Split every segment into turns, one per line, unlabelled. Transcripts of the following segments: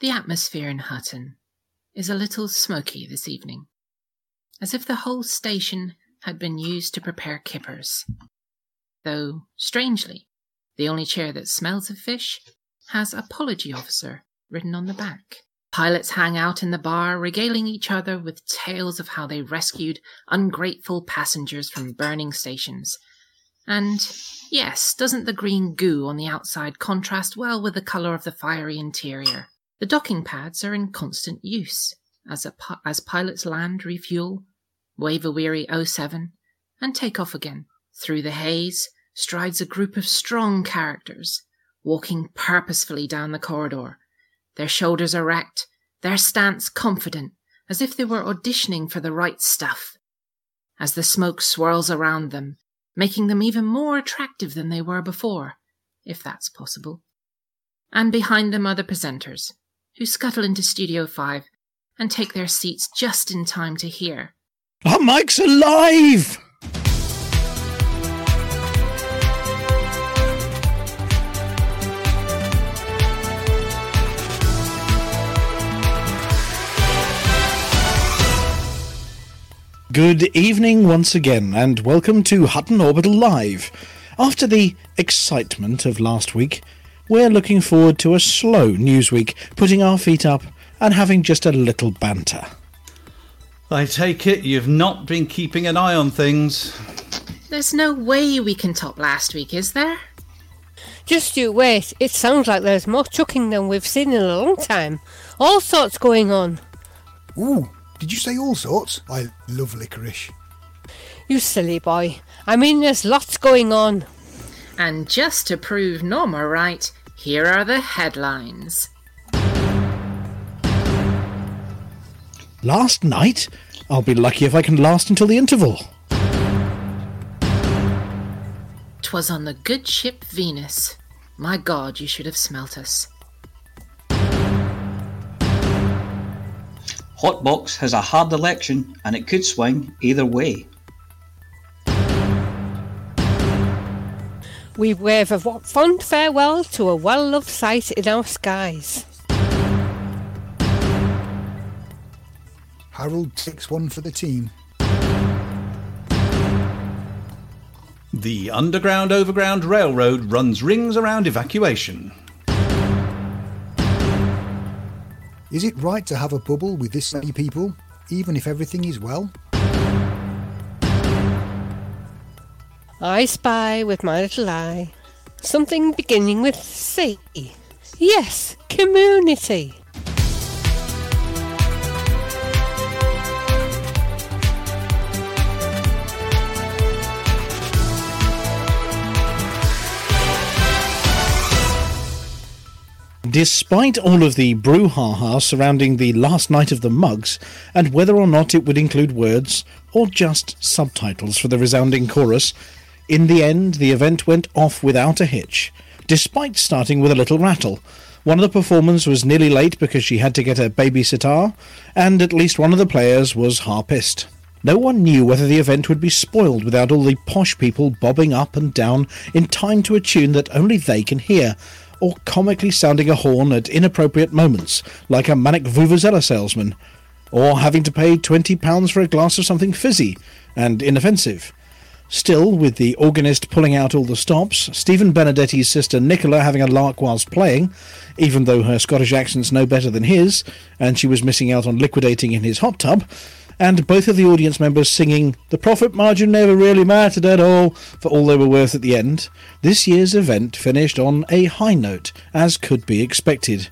The atmosphere in Hutton is a little smoky this evening, as if the whole station had been used to prepare kippers. Though, strangely, the only chair that smells of fish has Apology Officer written on the back. Pilots hang out in the bar, regaling each other with tales of how they rescued ungrateful passengers from burning stations. And yes, doesn't the green goo on the outside contrast well with the colour of the fiery interior? The docking pads are in constant use as, as pilots land, refuel, wave a weary 07, and take off again. Through the haze strides a group of strong characters, walking purposefully down the corridor, their shoulders erect, their stance confident, as if they were auditioning for the right stuff. As the smoke swirls around them, making them even more attractive than they were before, if that's possible. And behind them are the presenters, who scuttle into Studio 5 and take their seats just in time to hear.
Our Mike's alive! Good evening once again, and welcome to Hutton Orbital Live. After the excitement of last week, we're looking forward to a slow news week, putting our feet up and having just a little banter.
I take it you've not been keeping an eye on things.
There's no way we can top last week, is there?
Just you wait. It sounds like there's more chucking than we've seen in a long time. All sorts going on.
Ooh, did you say all sorts? I love licorice.
You silly boy. I mean, there's lots going on.
And just to prove Norma right, here are the headlines.
Last night? I'll be lucky if I can last until the interval.
'Twas on the good ship Venus. My God, you should have smelt us.
Hotbox has a hard election and it could swing either way.
We wave a fond farewell to a well loved sight in our skies.
Harold takes one for the team.
The Underground Overground Railroad runs rings around evacuation.
Is it right to have a bubble with this many people, even if everything is well?
I spy with my little eye something beginning with C. Yes, community.
Despite all of the brouhaha surrounding the last night of the mugs, and whether or not it would include words or just subtitles for the resounding chorus, in the end the event went off without a hitch, despite starting with a little rattle. One of the performers was nearly late because she had to get a baby sitar, and at least one of the players was harpist. No one knew whether the event would be spoiled without all the posh people bobbing up and down in time to a tune that only they can hear, or comically sounding a horn at inappropriate moments, like a manic Vuvuzela salesman, or having to pay £20 for a glass of something fizzy and inoffensive. Still, with the organist pulling out all the stops, Stephen Benedetti's sister Nicola having a lark whilst playing, even though her Scottish accent's no better than his, and she was missing out on liquidating in his hot tub, and both of the audience members singing The Profit Margin Never Really Mattered at All for all they were worth at the end, this year's event finished on a high note, as could be expected,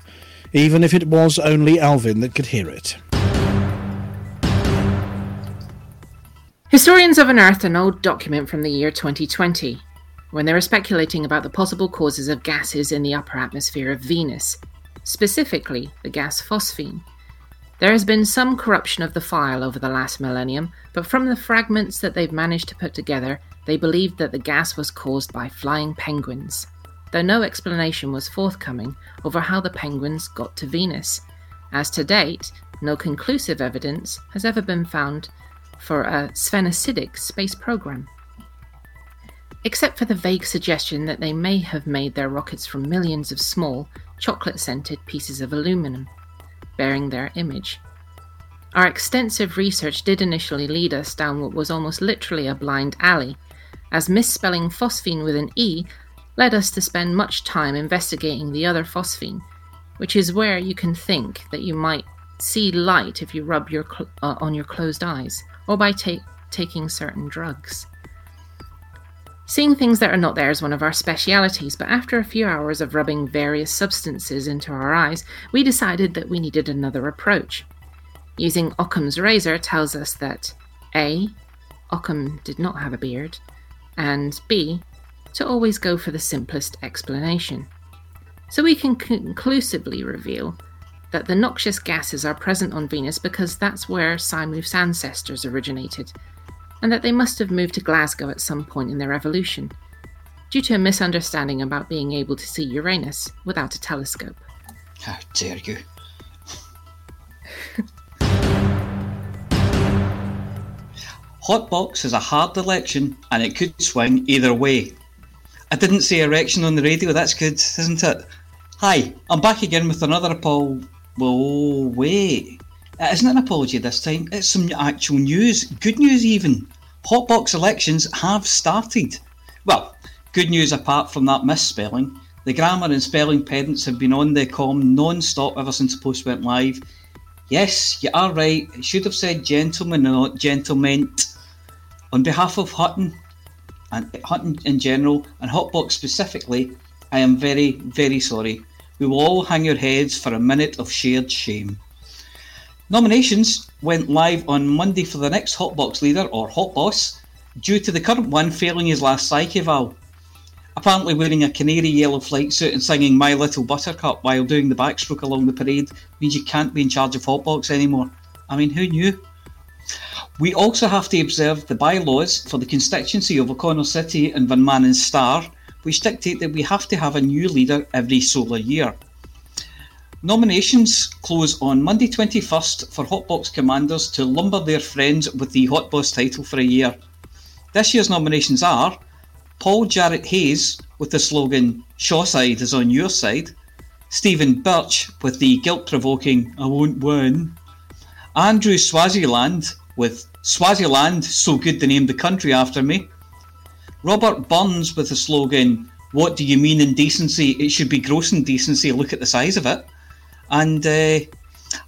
even if it was only Alvin that could hear it.
Historians have unearthed an old document from the year 2020, when they were speculating about the possible causes of gases in the upper atmosphere of Venus, specifically the gas phosphine. There has been some corruption of the file over the last millennium, but from the fragments that they've managed to put together, they believed that the gas was caused by flying penguins, though no explanation was forthcoming over how the penguins got to Venus, as to date, no conclusive evidence has ever been found for a sphenocytic space program. except for the vague suggestion that they may have made their rockets from millions of small, chocolate scented pieces of aluminum, bearing their image. Our extensive research did initially lead us down what was almost literally a blind alley, as misspelling phosphine with an E led us to spend much time investigating the other phosphene, which is where you can think that you might see light if you rub your cl- uh, on your closed eyes or by ta- taking certain drugs. Seeing things that are not there is one of our specialities, but after a few hours of rubbing various substances into our eyes, we decided that we needed another approach. Using Occam's razor tells us that A. Occam did not have a beard, and B. to always go for the simplest explanation. So we can conclusively reveal that the noxious gases are present on Venus because that's where Simuth's ancestors originated, and that they must have moved to Glasgow at some point in their evolution, due to a misunderstanding about being able to see Uranus without a telescope.
How dare you? Hotbox is a hard election and it could swing either way. I didn't say erection on the radio, that's good, isn't it? Hi, I'm back again with another apol. Whoa, wait. It isn't an apology this time, it's some actual news. Good news, even. Hotbox elections have started. Well, good news apart from that misspelling. The grammar and spelling pedants have been on the com non stop ever since the post went live. Yes, you are right. It should have said gentlemen not gentlemen. On behalf of Hutton and Hutton in general and Hotbox specifically, I am very, very sorry. We will all hang our heads for a minute of shared shame. Nominations went live on Monday for the next Hotbox leader or Hot Boss, due to the current one failing his last psyche eval. Apparently, wearing a canary yellow flight suit and singing My Little Buttercup while doing the backstroke along the parade means you can't be in charge of Hotbox anymore. I mean, who knew? We also have to observe the bylaws for the constituency of O'Connell City and Van Maanen Star, which dictate that we have to have a new leader every solar year. Nominations close on Monday 21st for Hotbox commanders to lumber their friends with the Hot Boss title for a year. This year's nominations are Paul Jarrett Hayes with the slogan Shawside is on your side, Stephen Birch with the guilt provoking I won't win, Andrew Swaziland with Swaziland, so good they named the country after me, Robert Burns with the slogan What do you mean in decency? It should be gross indecency, look at the size of it. And, uh,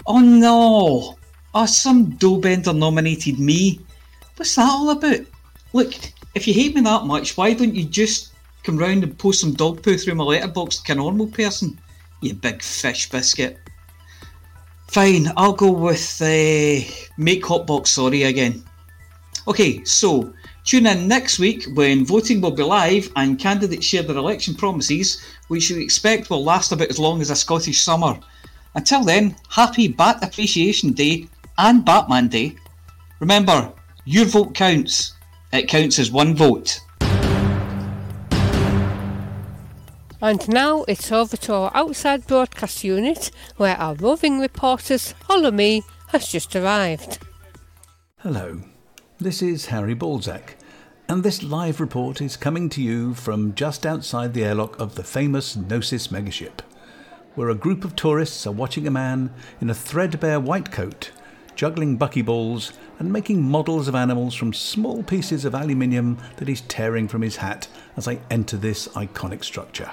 oh no, oh, some doughbender nominated me. What's that all about? Look, if you hate me that much, why don't you just come round and post some dog poo through my letterbox like a normal person? You big fish biscuit. Fine, I'll go with uh, make Hotbox sorry again. Okay, so tune in next week when voting will be live and candidates share their election promises, which we expect will last about as long as a Scottish summer. Until then, happy Bat Appreciation Day and Batman Day. Remember, your vote counts. It counts as one vote.
And now it's over to our outside broadcast unit where our roving reporter's Hollow Me has just arrived.
Hello, this is Harry Balzac, and this live report is coming to you from just outside the airlock of the famous Gnosis megaship, where a group of tourists are watching a man in a threadbare white coat juggling buckyballs and making models of animals from small pieces of aluminium that he's tearing from his hat as I enter this iconic structure.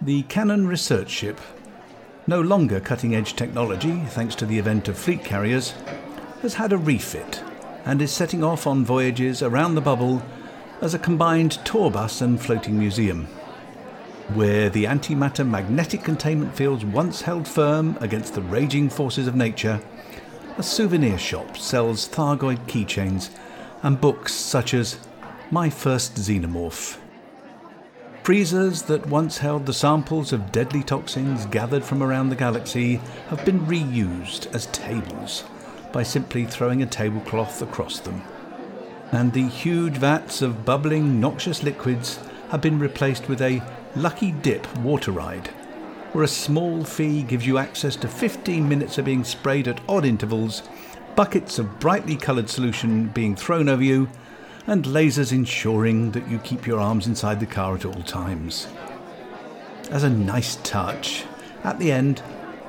The Canonn research ship, no longer cutting edge technology thanks to the event of fleet carriers, has had a refit and is setting off on voyages around the bubble as a combined tour bus and floating museum. Where the antimatter magnetic containment fields once held firm against the raging forces of nature, a souvenir shop sells Thargoid keychains and books such as My First Xenomorph. Freezers that once held the samples of deadly toxins gathered from around the galaxy have been reused as tables by simply throwing a tablecloth across them. And the huge vats of bubbling, noxious liquids have been replaced with a lucky dip water ride, where a small fee gives you access to 15 minutes of being sprayed at odd intervals, buckets of brightly coloured solution being thrown over you, and lasers ensuring that you keep your arms inside the car at all times. As a nice touch, at the end,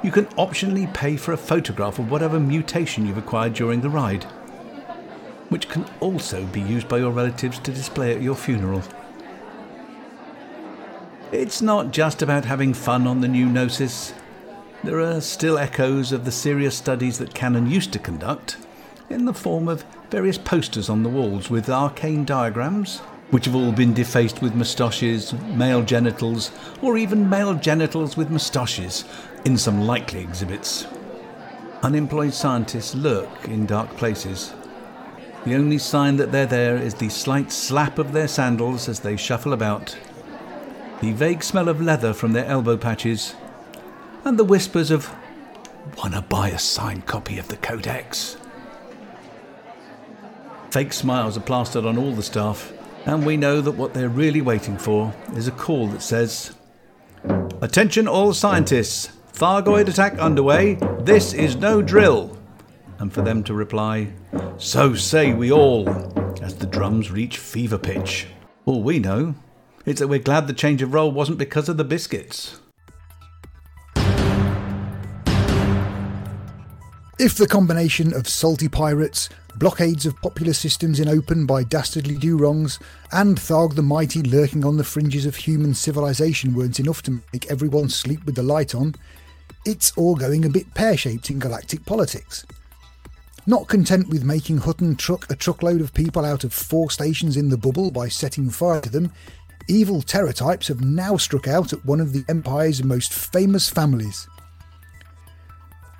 you can optionally pay for a photograph of whatever mutation you've acquired during the ride, which can also be used by your relatives to display at your funeral. It's not just about having fun on the new Gnosis. There are still echoes of the serious studies that Canonn used to conduct, in the form of various posters on the walls with arcane diagrams, which have all been defaced with moustaches, male genitals, or even male genitals with moustaches in some likely exhibits. Unemployed scientists lurk in dark places. The only sign that they're there is the slight slap of their sandals as they shuffle about the vague smell of leather from their elbow patches, and the whispers of, Wanna buy a signed copy of the Codex? Fake smiles are plastered on all the staff, and we know that what they're really waiting for is a call that says, Attention all scientists! Thargoid attack underway. This is no drill. And for them to reply, So say we all, as the drums reach fever pitch. All we know it's that we're glad the change of role wasn't because of the biscuits.
If the combination of salty pirates, blockades of popular systems in open by dastardly do-wrongs, and Tharg the Mighty lurking on the fringes of human civilization weren't enough to make everyone sleep with the light on, it's all going a bit pear-shaped in galactic politics. Not content with making Hutton truck a truckload of people out of four stations in the bubble by setting fire to them, evil terror types have now struck out at one of the Empire's most famous families.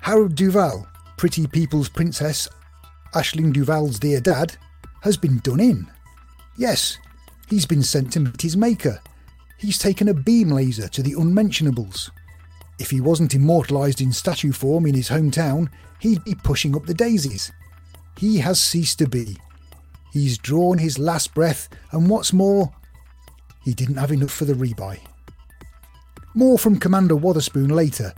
Harold Duval, pretty people's princess, Aisling Duval's dear dad, has been done in. Yes, he's been sent to meet his maker. He's taken a beam laser to the unmentionables. If he wasn't immortalised in statue form in his hometown, he'd be pushing up the daisies. He has ceased to be. He's drawn his last breath, and what's more, he didn't have enough for the rebuy. More from Commander Wotherspoon later,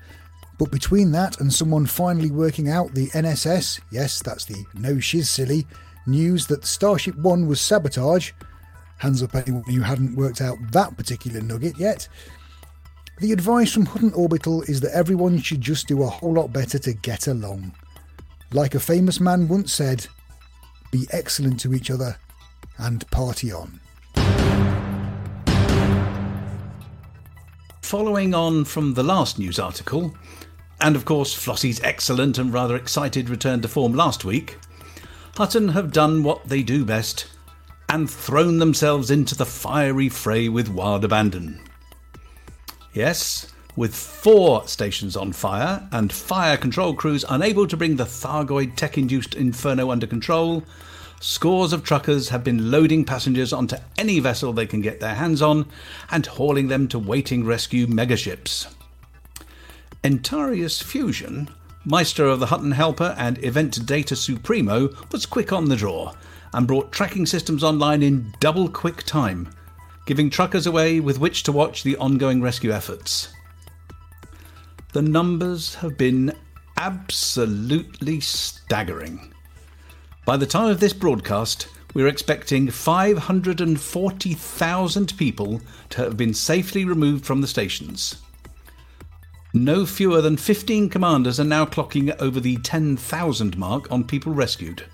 but between that and someone finally working out the NSS, yes, that's the no shiz silly, news that Starship One was sabotage, hands up anyone who hadn't worked out that particular nugget yet. The advice from Hutton Orbital is that everyone should just do a whole lot better to get along. Like a famous man once said, be excellent to each other and party on.
Following on from the last news article, and of course Flossie's excellent and rather excited return to form last week, Hutton have done what they do best and thrown themselves into the fiery fray with wild abandon. Yes, with four stations on fire and fire control crews unable to bring the Thargoid tech induced inferno under control, scores of truckers have been loading passengers onto any vessel they can get their hands on and hauling them to waiting rescue megaships. Entarius Fusion, Meister of the Hutton Helper and Event Data Supremo, was quick on the draw and brought tracking systems online in double quick time, giving truckers a way with which to watch the ongoing rescue efforts. The numbers have been absolutely staggering. By the time of this broadcast, we're expecting 540,000 people to have been safely removed from the stations. No fewer than 15 commanders are now clocking over the 10,000 mark on people rescued.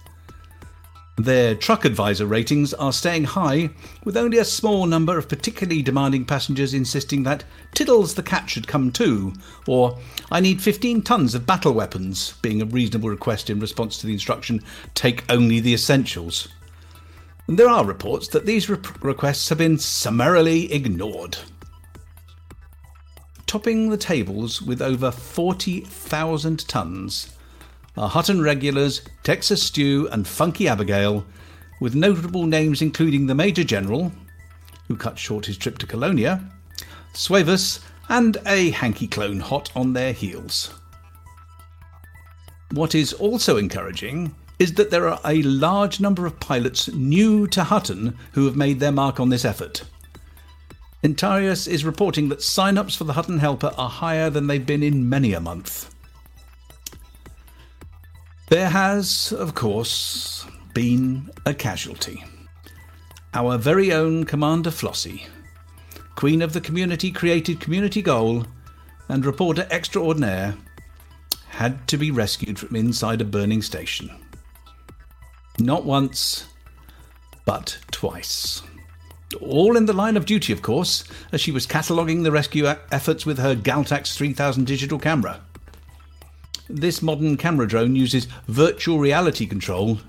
Their truck advisor ratings are staying high, with only a small number of particularly demanding passengers insisting that Tiddles the cat should come too, or I need 15 tons of battle weapons being a reasonable request in response to the instruction take only the essentials. And there are reports that these re- requests have been summarily ignored. Topping the tables with over 40,000 tons are Hutton regulars, Texas Stew, and Funky Abigail, with notable names including the Major General, who cut short his trip to Colonia, Suevus, and a hanky clone hot on their heels. What is also encouraging is that there are a large number of pilots new to Hutton who have made their mark on this effort. Intarius is reporting that sign ups for the Hutton Helper are higher than they've been in many a month. There has, of course, been a casualty. our very own Commander Flossie, Queen of the community created community goal and reporter extraordinaire, had to be rescued from inside a burning station. Not once, but twice. All in the line of duty, of course, as she was cataloguing the rescue efforts with her Galtax 3000 digital camera. This modern camera drone uses virtual reality control,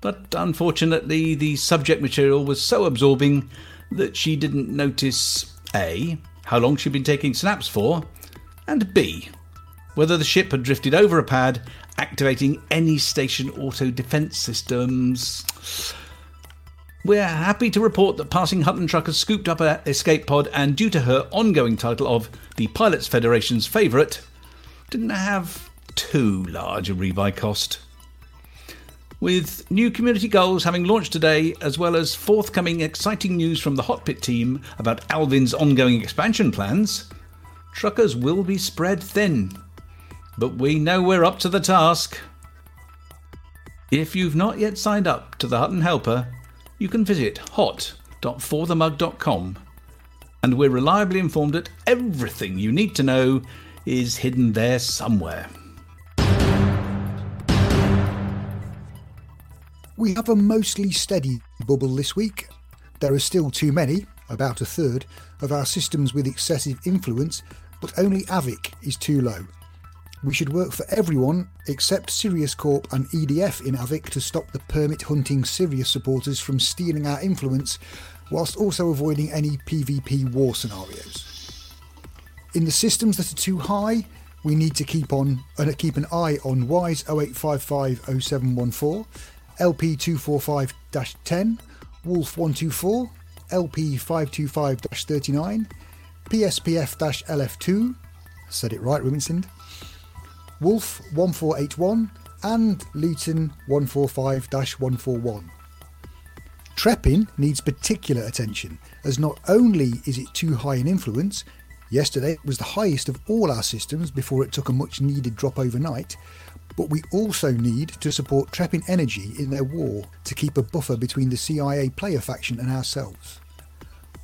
but unfortunately, the subject material was so absorbing that she didn't notice A. how long she'd been taking snaps for, and B. whether the ship had drifted over a pad, activating any station auto defense systems. We're happy to report that passing Hutton Truck has scooped up an escape pod, and due to her ongoing title of the Pilots Federation's favourite, didn't have too large a rebuy cost. With new community goals having launched today, as well as forthcoming exciting news from the Hot Pit team about Alvin's ongoing expansion plans, truckers will be spread thin. But we know we're up to the task. If you've not yet signed up to the Hutton Helper, you can visit hot.forthemug.com and we're reliably informed that everything you need to know is hidden there somewhere.
We have a mostly steady bubble this week. There are still too many, about a third, of our systems with excessive influence, but only AVIC is too low. We should work for everyone except Sirius Corp and EDF in AVIC to stop the permit hunting Sirius supporters from stealing our influence, whilst also avoiding any PvP war scenarios. In the systems that are too high, we need to keep on uh, keep an eye on WISE 0855 0714 LP245-10, Wolf124, LP525-39, PSPF-LF2, said it right, Rubinsond, Wolf1481, and Luyten 145-141. Treppin needs particular attention, as not only is it too high in influence, yesterday it was the highest of all our systems before it took a much needed drop overnight, but we also need to support Treppin Energy in their war to keep a buffer between the CIA player faction and ourselves.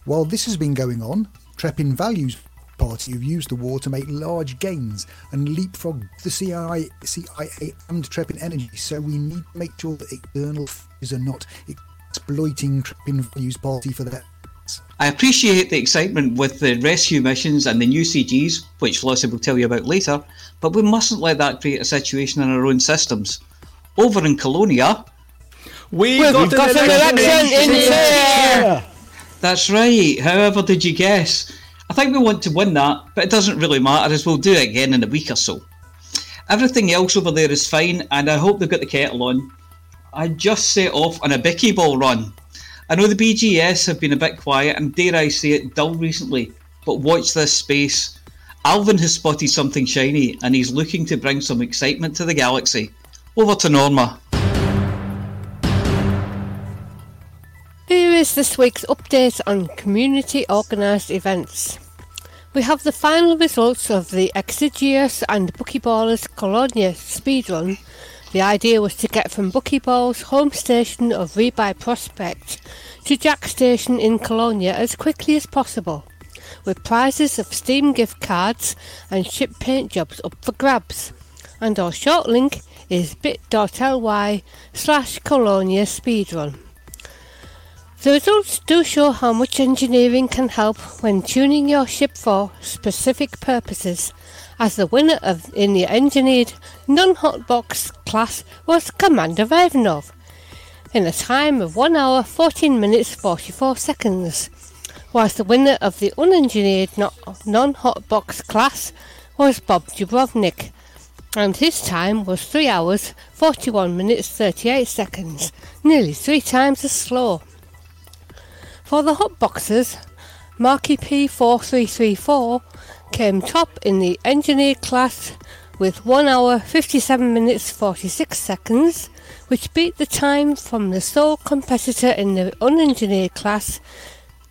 While this has been going on, Treppin Values Party have used the war to make large gains and leapfrog the CIA, CIA and Treppin Energy, so we need to make sure that external forces are not exploiting Treppin Values Party for their
I appreciate the excitement with the rescue missions and the new CGs, which Flossie will tell you about later, but we mustn't let that create a situation in our own systems. Over in Colonia,
we
We've
got,
got an election in here.
That's right. However, did you guess? I think we want to win that, but it doesn't really matter as we'll do it again in a week or so. Everything else over there is fine, and I hope they've got the kettle on. I just set off on a Bicky Ball run. I know the BGS have been a bit quiet and dare I say it dull recently, but watch this space. Alvin has spotted something shiny and he's looking to bring some excitement to the galaxy. Over to Norma.
Here is this week's update on community organised events. We have the final results of the Exigeous and Buckyballers Colonia speedrun the idea was to get from Buckyball's home station of Rebuy Prospect to Jaques Station in Colonia as quickly as possible, with prizes of Steam gift cards and ship paint jobs up for grabs. And our short link is bit.ly slash Colonia Speedrun. The results do show how much engineering can help when tuning your ship for specific purposes as the winner of in the engineered non-hotbox class was Commander Ivanov in a time of 1 hour 14 minutes 44 seconds, whilst the winner of the unengineered non-hotbox class was Bob Dubrovnik, and his time was 3 hours 41 minutes 38 seconds, nearly three times as slow. For the hot hotboxers, Marky P4334 came top in the engineer class with 1 hour 57 minutes 46 seconds, which beat the time from the sole competitor in the unengineered class,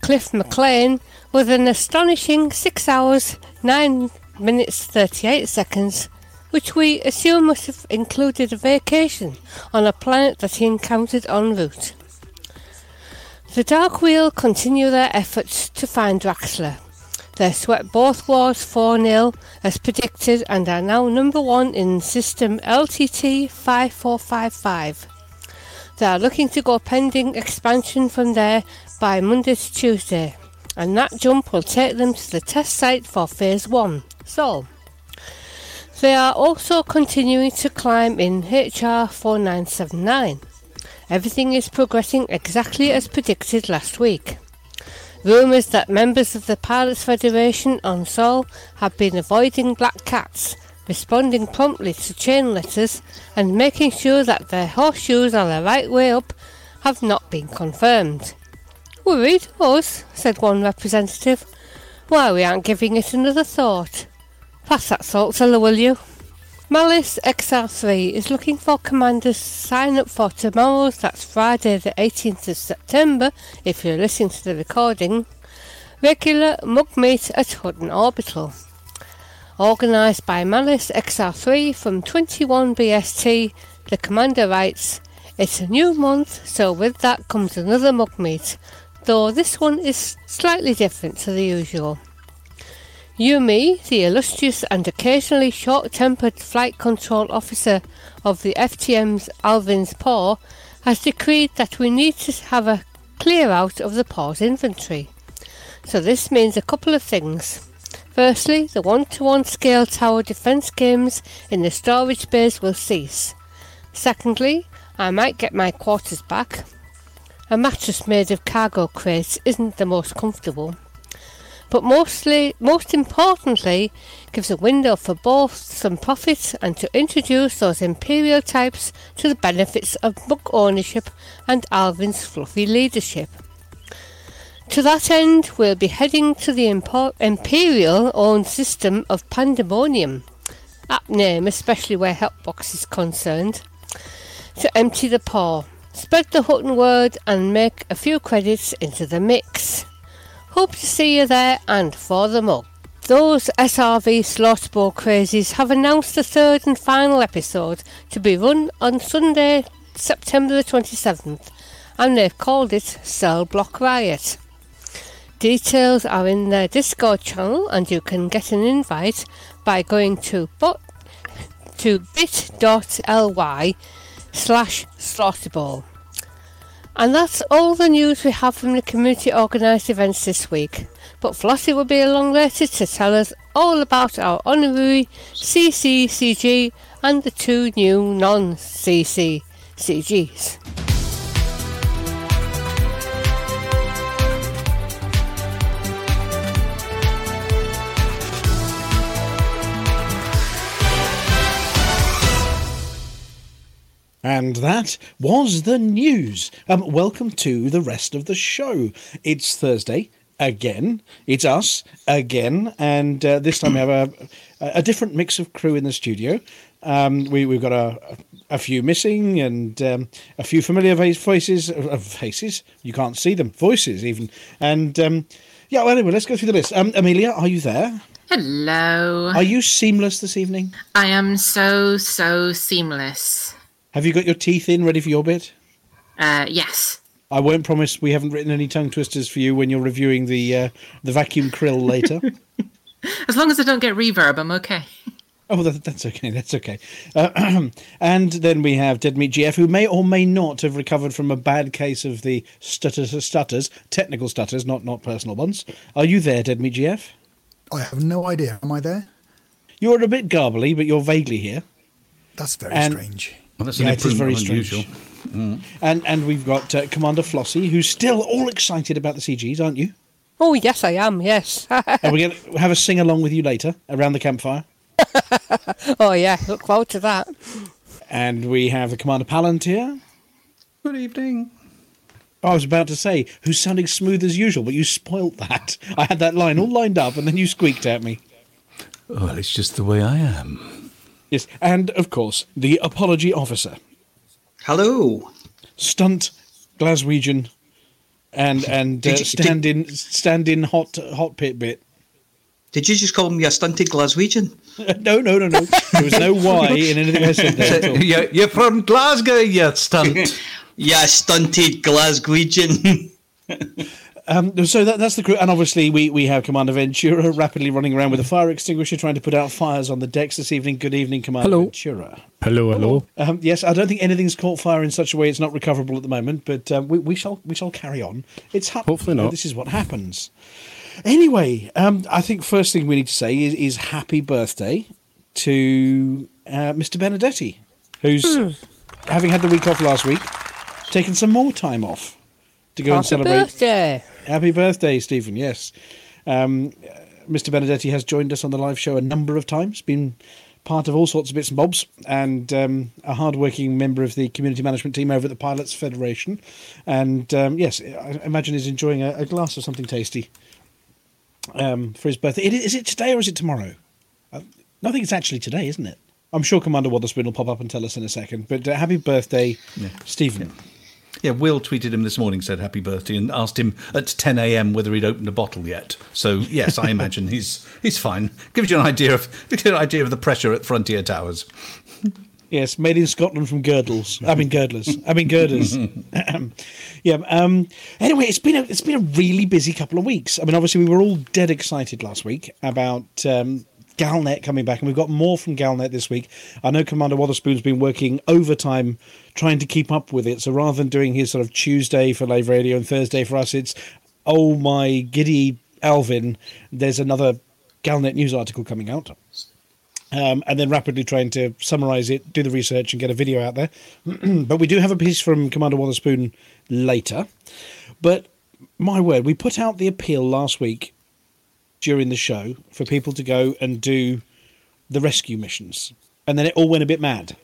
Cliff McLean, with an astonishing 6 hours 9 minutes 38 seconds, which we assume must have included a vacation on a planet that he encountered en route. The Dark Wheel continue their efforts to find Raxxla. They swept both wars 4 0 as predicted and are now number one in system LTT 5455. They are looking to go pending expansion from there by Monday to Tuesday, and that jump will take them to the test site for phase 1. So, they are also continuing to climb in HR 4979. Everything is progressing exactly as predicted last week. Rumours that members of the Pilots Federation on Sol have been avoiding black cats, responding promptly to chain letters, and making sure that their horseshoes are the right way up have not been confirmed. Worried, us, said one representative. Why, we aren't giving it another thought. Pass that salt cellar, will you? Malice XR3 is looking for commanders to sign up for tomorrow's, that's Friday the 18th of September, if you're listening to the recording, regular mug meet at Hutton Orbital. Organised by Malice XR3 from 21 BST, the commander writes, It's a new month, so with that comes another mug meet, though this one is slightly different to the usual. Yumi, the illustrious and occasionally short-tempered flight control officer of the FTM's Alvin's Paw, has decreed that we need to have a clear out of the Paw's inventory. So this means a couple of things. Firstly, the one-to-one scale tower defense games in the storage bays will cease. Secondly, I might get my quarters back. A mattress made of cargo crates isn't the most comfortable but mostly, most importantly, gives a window for both some profit and to introduce those imperial types to the benefits of book ownership and Alvin's fluffy leadership. To that end, we'll be heading to the Imperial owned system of Pandemonium, apt name especially where Helpbox is concerned, to empty the paw, spread the Hutton word, and make a few credits into the mix. Hope to see you there and for the mug. Those SRV Slaughterbowl crazies have announced the third and final episode to be run on Sunday, September the 27th, and they've called it Cell Block Riot. Details are in their Discord channel, and you can get an invite by going to bot to bit.ly slash slaughterbowl. And that's all the news we have from the community organised events this week. But Flossie will be along later to tell us all about our honorary CCCG and the two new non
And that was the news. Um, welcome to the rest of the show. It's Thursday again. It's us again, and uh, this time we have a, a different mix of crew in the studio. Um, we, have got a, a few missing and um, a few familiar faces. Uh, faces you can't see them. Voices even. And um, yeah. Well, anyway, let's go through the list. Um, Amelia, are you there?
Hello.
Are you seamless this evening?
I am so so seamless.
Have you got your teeth in ready for your bit?
Uh, yes.
I won't promise we haven't written any tongue twisters for you when you're reviewing the uh, the vacuum krill later.
as long as I don't get reverb, I'm okay.
Oh, that, that's okay. That's okay. Uh, and then we have Dead Meat GF, who may or may not have recovered from a bad case of the stutters, stutters, technical stutters, not not personal ones. Are you there, Dead Meat GF?
I have no idea. Am I there?
You're a bit garbly, but you're vaguely here.
That's very and, strange.
Well, that's yeah, it is very strange.
Mm. And and we've got uh, Commander Flossie, who's still all excited about the CGs, aren't you?
Oh yes, I am. Yes.
Are we going to have a sing along with you later around the campfire?
oh yeah, look forward to that.
And we have the Commander Palantir.
Good evening.
I was about to say, who's sounding smooth as usual, but you spoilt that. I had that line all lined up, and then you squeaked at me.
Well, it's just the way I am.
Yes, and of course, the apology officer.
Hello.
Stunt Glaswegian and and uh, stand did, in stand in hot hot pit bit.
Did you just call me a stunted Glaswegian?
no, no, no, no. There was no Y in anything I said there.
You're, you're from Glasgow, you stunt.
yeah, stunted Glaswegian.
Um, so that, that's the crew, and obviously we, we have Commander Ventura rapidly running around with a fire extinguisher, trying to put out fires on the decks this evening. Good evening, Commander
Hello.
Ventura.
Hello, hello.
Um, yes, I don't think anything's caught fire in such a way it's not recoverable at the moment, but um, we, we shall we shall carry on. It's hap-
Hopefully not.
This is what happens. Anyway, um, I think first thing we need to say is, is happy birthday to uh, Mr. Benedetti, who's
Hmm.
having had the week off last week, taken some more time off to go and celebrate.
birthday.
Happy birthday, Stephen. Yes. Um, Mr. Benedetti has joined us on the live show a number of times, been part of all sorts of bits and bobs, and um, a hard-working member of the community management team over at the Pilots Federation. And um, yes, I imagine he's enjoying a, a glass of something tasty um, for his birthday. Is it today or is it tomorrow? Uh, I think it's actually today, isn't it? I'm sure Commander Wotherspoon will pop up and tell us in a second. But uh, happy birthday, Stephen.
Yeah, Will tweeted him this morning, said happy birthday, and asked him at 10 a.m. whether he'd opened a bottle yet. So yes, I imagine he's he's fine. Gives you an idea of gives you an idea of the pressure at Frontier Towers.
Yes, made in Scotland from girdles. I mean girdlers. I mean girders. yeah. Um, anyway, it's been a it's been a really busy couple of weeks. I mean, obviously we were all dead excited last week about um, Galnet coming back, and we've got more from Galnet this week. I know Commander Wotherspoon's been working overtime trying to keep up with it. So rather than doing his sort of Tuesday for Live Radio and Thursday for us, it's oh my giddy Alvin. There's another Galnet news article coming out um, and then rapidly trying to summarize it, do the research, and get a video out there. but we do have a piece from Commander Wotherspoon later. But my word, we put out the appeal last week during the show for people to go and do the rescue missions, and then it all went a bit mad.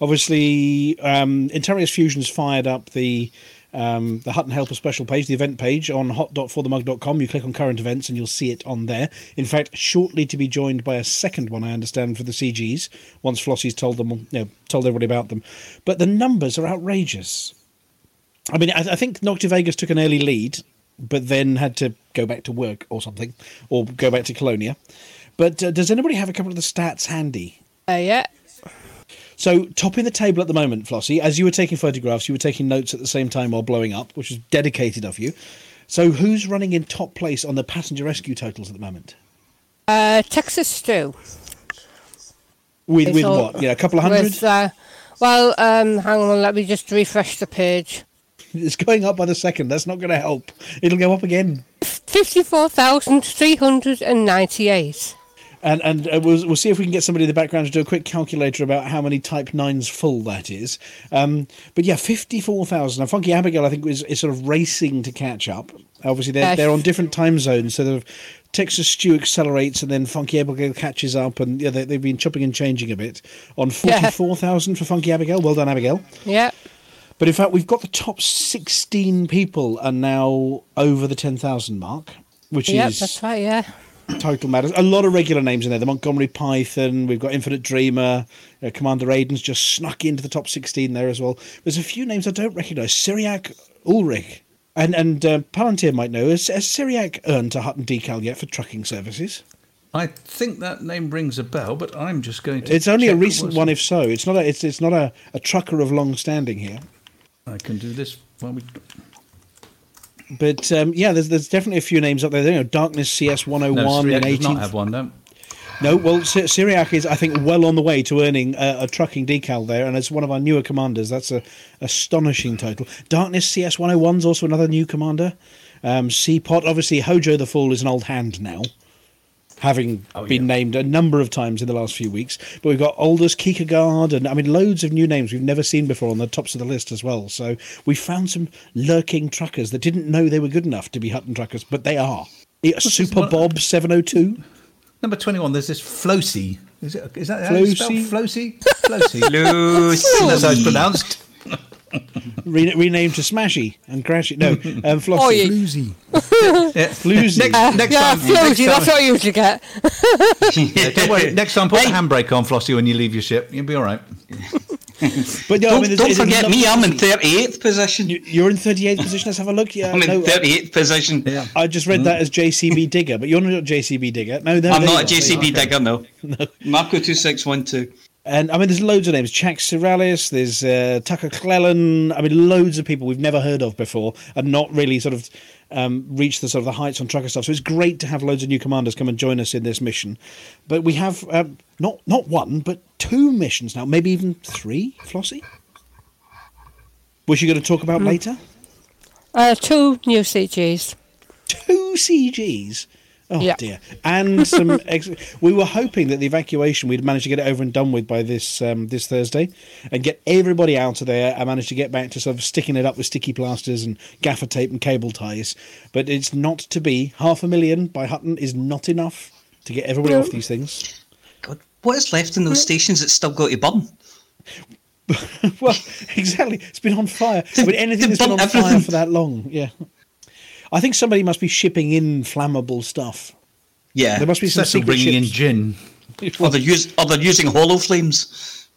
Obviously, um, Interius Fusion's fired up the um, the Hutton Helper special page, the event page on hot.forthemug.com. You click on current events and you'll see it on there. In fact, shortly to be joined by a second one, I understand, for the CGs, once Flossie's told them, you know, told everybody about them. But the numbers are outrageous. I mean, I, I think Nocta Vegas took an early lead, but then had to go back to work or something, or go back to Colonia. But uh, does anybody have a couple of the stats handy?
Uh, yeah.
So, topping the table at the moment, Flossie, as you were taking photographs, you were taking notes at the same time while blowing up, which was dedicated of you. So, who's running in top place on the passenger rescue totals at the moment?
Uh, Texas Stew.
With, with
all-
what? Yeah, a couple of hundred?
With, uh, well, um, hang on, let me just refresh the page.
It's going up by the second. That's not going to help. It'll go up again.
54,398.
And and uh, we'll, we'll see if we can get somebody in the background to do a quick calculator about how many Type 9s full that is. Um, but yeah, 54,000. Now, Funky Abigail, I think, is, is sort of racing to catch up. Obviously, they're,
Yes.
they're on different time zones. So the Texas Stew accelerates and then Funky Abigail catches up. And yeah, they, they've been chopping and changing a bit on
Yeah.
44,000 for Funky Abigail. Well done, Abigail.
Yeah.
But in fact, we've got the top 16 people are now over the 10,000 mark, which
Yep,
is
that's right, yeah.
Total matters. A lot of regular names in there. The Montgomery Python. We've got Infinite Dreamer. Uh, Commander Aiden's just snuck into the top 16 there as well. There's a few names I don't recognise. Syriac Ulrich. And and uh, Palantir might know. Has, has Syriac earned a Hutton decal yet for trucking services?
I think that name rings a bell, but I'm just going to.
It's only a
check it
recent
was-
one, if so. It's not a. It's it's not a, a trucker of long standing here.
I can do this while we.
But um, yeah, there's there's definitely a few names up there. You know, Darkness CS 101
No,
and
does not have one. No.
No, well, Syriac is, I think, well on the way to earning a, a trucking decal there, and it's one of our newer commanders. That's a astonishing title. Darkness CS 101 is also another new commander. Um, Seapot, obviously, Hojo the Fool is an old hand now, having
Oh,
been
yeah.
named a number of times in the last few weeks. But we've got Aldous Kierkegaard, and I mean, loads of new names we've never seen before on the tops of the list as well. So we found some lurking truckers that didn't know they were good enough to be Hutton truckers, but they are. Yeah, Super Bob 702.
Number 21, there's this Flosi. Is, it, is that how you spell
Flosi?
Flosi? Flosi. That's how it's pronounced.
Re- renamed to Smashy and Crashy. No, um, Flossie.
Oh, yeah.
Floozy.
Yeah.
Floozy.
Next,
Uh,
next
yeah,
time.
floaty,
next time-
that's what I usually get.
Yeah, don't worry. Next time, put the handbrake on, Flossie, when you leave your ship. You'll be all right.
But no,
Don't,
mean,
don't forget me, I'm in 38th position.
You- You're in 38th position. Let's have a look. Yeah,
I'm in
no, I-
38th position.
Yeah.
I just read that as JCB Digger, but you're not JCB Digger. No, no
I'm not a
you are.
JCB digger, no. Marco 2612.
And I mean, there's loads of names. Jack Siralis, there's uh, Tucker Clellan. I mean, loads of people we've never heard of before and not really sort of um, reached the sort of the heights on trucker stuff. So it's great to have loads of new commanders come and join us in this mission. But we have um, not not one, but two missions now, maybe even three. Flossie, which you're going to talk about later.
Uh, two new CGs.
Two CGs. Oh
Yeah.
dear! And some. Ex- we were hoping that the evacuation we'd manage to get it over and done with by this um, this Thursday, and get everybody out of there. and managed to get back to sort of sticking it up with sticky plasters and gaffer tape and cable ties. But it's not to be. Half a million by Hutton is not enough to get everybody
No.
off these things.
God, what is left in those stations that's still got to burn?
well, exactly. It's been on fire. I mean, anything that's been on
done
fire for that long, yeah. I think somebody must be shipping in flammable stuff.
Yeah.
There must be some
Cecil
secret
bringing in gin.
Or they're, use, or they're using hollow flames.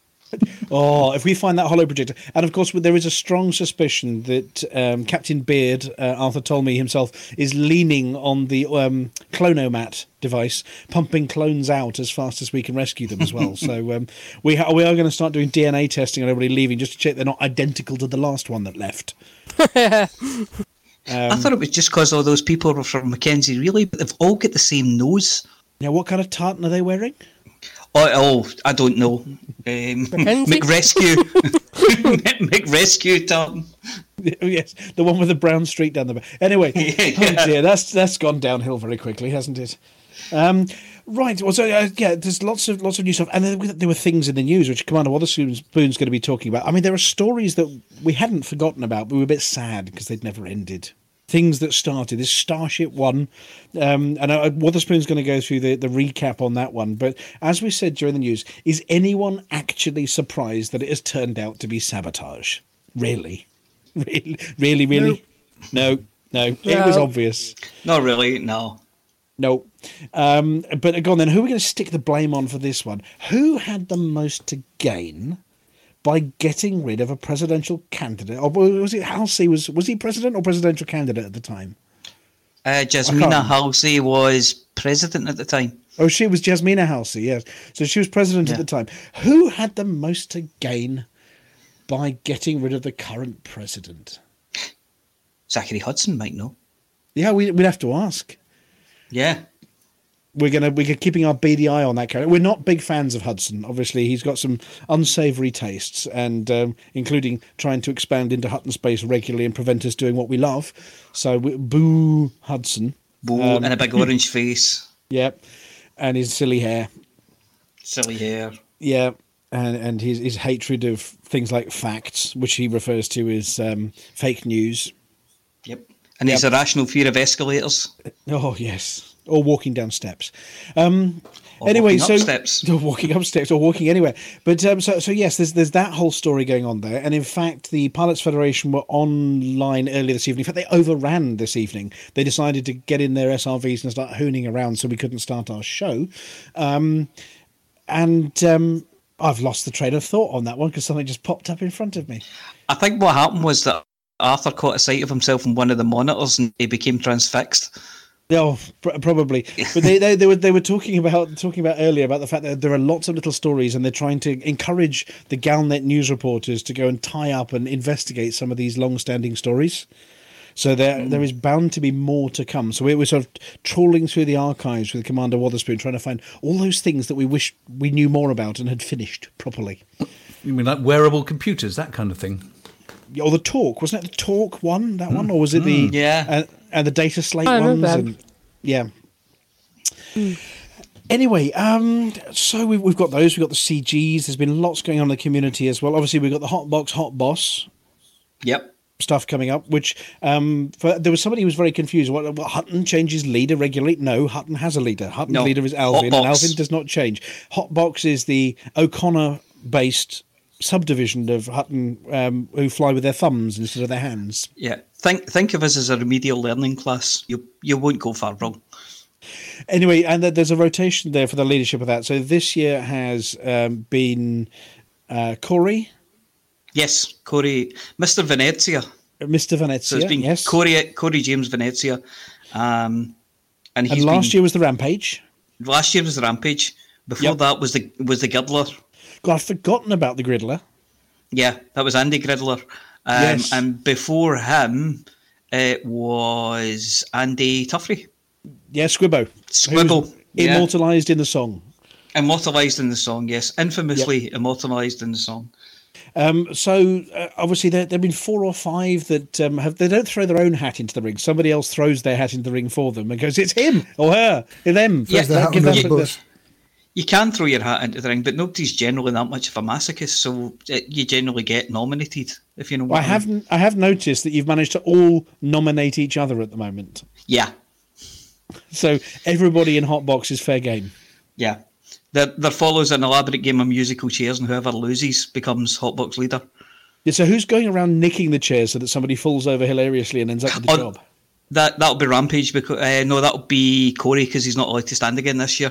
Oh, if we find that hollow projector, and of course there is a strong suspicion that um, Captain Beard, uh, Arthur told me himself, is leaning on the um, clonomat device, pumping clones out as fast as we can rescue them as well. so um, we ha- we are going to start doing DNA testing on everybody leaving just to check they're not identical to the last one that left.
I thought it was just because all those people were from Mackenzie really, but they've all got the same nose.
Now, what kind of tartan are they wearing?
Oh, oh I don't know. Um,
Mackenzie?
McRescue. McRescue tartan.
yes, the one with the brown streak down the back. Anyway,
Yeah.
oh dear, that's that's gone downhill very quickly, hasn't it? Um, right. Well, so uh, yeah, there's lots of lots of new stuff, and there, were- there were things in the news which Commander Wotherspoon's Spoon's going to be talking about. I mean, there are stories that we hadn't forgotten about, but we were a bit sad because they'd never ended. Things that started this Starship One, um, and uh, Wotherspoon's going to go through the, the recap on that one. But as we said during the news, is anyone actually surprised that it has turned out to be sabotage? Really, really, really, really? No, no, it was obvious.
Not really, no.
No. Um, but go on then. Who are we going to stick the blame on for this one? Who had the most to gain by getting rid of a presidential candidate? Or was it Halsey? Was was he president or presidential candidate at the time?
Uh, Jasmina Halsey was president at the time.
Oh, she was Jasmina Halsey. Yes, so she was president at the time. Who had the most to gain by getting rid of the current president?
Zachary Hudson might know.
Yeah, we, we'd have to ask.
Yeah.
we're gonna we're keeping our beady eye on that character. We're not big fans of Hudson. Obviously, he's got some unsavoury tastes, and um, including trying to expand into Hutton space regularly and prevent us doing what we love. So, we, boo Hudson.
Boo,
Um,
and a big orange face.
Yep, and his silly hair.
Silly hair.
Yeah, and and his his hatred of things like facts, which he refers to as um, fake news.
Yep. And his
Yep.
irrational fear of escalators.
Oh yes, or walking down steps. Um,
Or
anyway,
walking up
so
steps.
or walking up steps or walking anywhere. But um, so so yes, there's there's that whole story going on there. And in fact, the Pilots Federation were online earlier this evening. In fact, they overran this evening. They decided to get in their SRVs and start hooning around, so we couldn't start our show. Um, and um, I've lost the train of thought on that one because something just popped up in front of me.
I think what happened was that Arthur caught a sight of himself on one of the monitors and he became transfixed.
Oh, pr- probably. But they, they, they were they were talking about talking about earlier about the fact that there are lots of little stories, and they're trying to encourage the Galnet news reporters to go and tie up and investigate some of these long-standing stories. So there hmm. there is bound to be more to come. So we were sort of trawling through the archives with Commander Wotherspoon, trying to find all those things that we wish we knew more about and had finished properly.
You mean like wearable computers, that kind of thing?
Or the talk wasn't it the talk one that one, or was it the
Yeah.
and, and the data slate
I
ones? And, yeah. Anyway, um, so we've, we've got those. We've got the CGs. There's been lots going on in the community as well. Obviously, we've got the Hot Box Hot Boss
Yep.
stuff coming up. Which um, for, there was somebody who was very confused. What, what Hutton changes leader regularly? No, Hutton has a leader. Hutton's
No.
leader is Alvin, and Alvin does not change. Hotbox is the O'Connor-based subdivision of Hutton um, who fly with their thumbs instead of their hands.
Yeah. Think think of us as a remedial learning class. You you won't go far wrong.
Anyway, and there's a rotation there for the leadership of that. So this year has um, been uh, Corey,
Yes, Corey, Mr. Venezia.
Mr. Venezia.
So it's been
yes.
Corey Corey James Venezia, um, and he's
and last
been,
year was the Rampage.
last year was the Rampage. Before
Yep.
that was the was the Girdler.
God, I've forgotten about the Griddler.
Yeah, that was Andy Gridler. Um,
Yes.
And before him, it was Andy Tuffrey.
Yeah, Squibbo.
Squibble,
who's
yeah.
Immortalised in the song.
Immortalised in the song, yes. Infamously immortalised in the song.
Um, so uh, obviously there there've been four or five that um, have they don't throw their own hat into the ring. Somebody else throws their hat into the ring for them and goes, "It's him or her, them."
Yeah,
First,
The
that-
hat
give
under
that
the
the-
bus.
You can throw your hat into the ring, but nobody's generally that much of a masochist, so it, you generally get nominated, if you know what
I
I mean.
haven't. I have noticed that you've managed to all nominate each other at the moment.
Yeah,
So everybody in Hotbox is fair game.
yeah. There, there follows an elaborate game of musical chairs, and whoever loses becomes Hotbox leader.
Yeah, so who's going around nicking the chairs so that somebody falls over hilariously and ends up with the
Oh,
job?
That that'll be Rampage because uh, no, that'll be Corey because he's not allowed to stand again this year.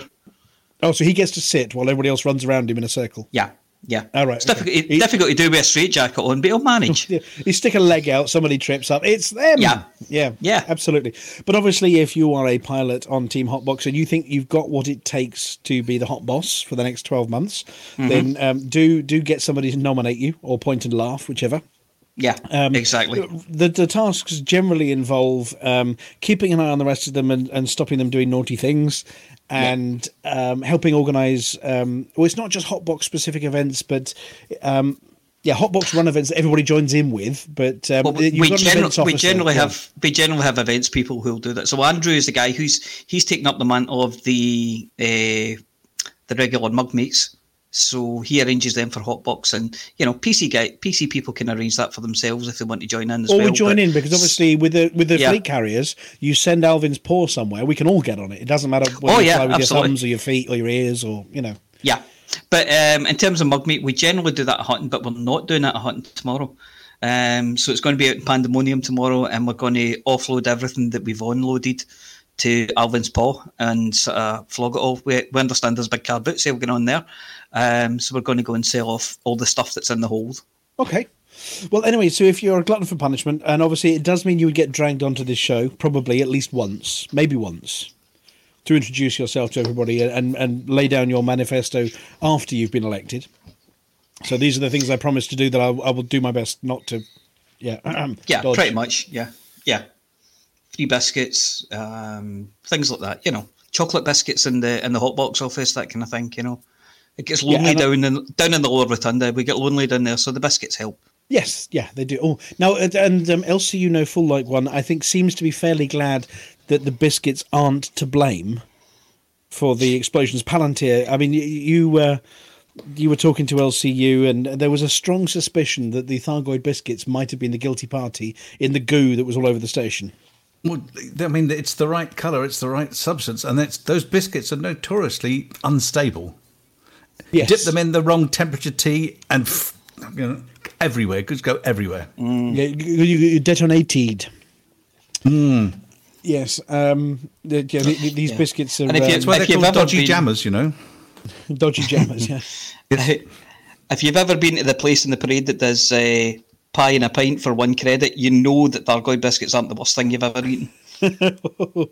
Oh, so he gets to sit while everybody else runs around him in a circle.
Yeah, yeah.
All right,
It's
okay.
difficult,
He-
difficult to do with a straight jacket on, but he'll manage.
Yeah, you stick a leg out, somebody trips up. It's them.
Yeah.
yeah,
Yeah.
absolutely. But obviously, if you are a pilot on Team Hotbox and you think you've got what it takes to be the hot boss for the next twelve months,
Mm-hmm.
then um, do do get somebody to nominate you or point and laugh, whichever.
Yeah,
Um,
exactly.
The, the tasks generally involve um, keeping an eye on the rest of them and, and stopping them doing naughty things and um, helping organise. Um, well, it's not just Hotbox specific events, but um, yeah, Hotbox run events that everybody joins in with. But um,
Well, we, we, gener- we generally
yeah.
have we generally have events people who'll do that. So Andrew is the guy who's he's taken up the mantle of the uh, the regular mug mates. So he arranges them for Hotbox, and you know PC guy PC people can arrange that for themselves if they want to join in as
Or
well.
we join in because obviously with the with the
Yeah.
fleet carriers, you send Alvin's paw somewhere. We can all get on it. It doesn't matter whether
Oh,
you
yeah,
fly with
absolutely.
your thumbs or your feet or your ears or you know.
Yeah, but um, in terms of mug meat, we generally do that at Hutton, but we're not doing that at Hutton tomorrow. Um, so it's going to be out in Pandemonium tomorrow, and we're going to offload everything that we've onloaded to Alvin's Paw and uh, flog it all. We, we understand there's a big car boot sale going on there, um, so we're going to go and sell off all the stuff that's in the hold.
Okay. Well, anyway, so if you're a glutton for punishment, and obviously it does mean you would get dragged onto this show, probably at least once, maybe once, to introduce yourself to everybody and, and lay down your manifesto after you've been elected. So these are the things I promised to do that I, I will do my best not to. Yeah.
Yeah,
dodge.
pretty much. Yeah, yeah. Free biscuits, um, things like that. You know, chocolate biscuits in the in the hot box office, that kind of thing. You know, it gets
Yeah,
lonely
I-
down in down in the lower rotunda. We get lonely down there, so the biscuits help.
Yes, yeah, they do. Oh, now and, and um, Elsie, you know, full like one, I think seems to be fairly glad that the biscuits aren't to blame for the explosions. Palantir, I mean, you you, uh, you were talking to LCU, and there was a strong suspicion that the Thargoid biscuits might have been the guilty party in the goo that was all over the station.
Well, I mean, it's the right colour, it's the right substance, and it's, those biscuits are notoriously unstable.
Yes,
Dip them in the wrong temperature tea, and f- you know, everywhere. Could go everywhere.
Yeah, you, you, you detonated.
Hmm.
Yes, um, the, yeah, the, the- these biscuits are
And if you-
um,
That's why
If
they're
you've
called
ever
dodgy
been-
jammers, you know.
dodgy jammers. Yeah.
if you've ever been to the place in the parade that does uh, pie and a pint for one credit, you know that Thargoid biscuits aren't the worst thing you've ever eaten.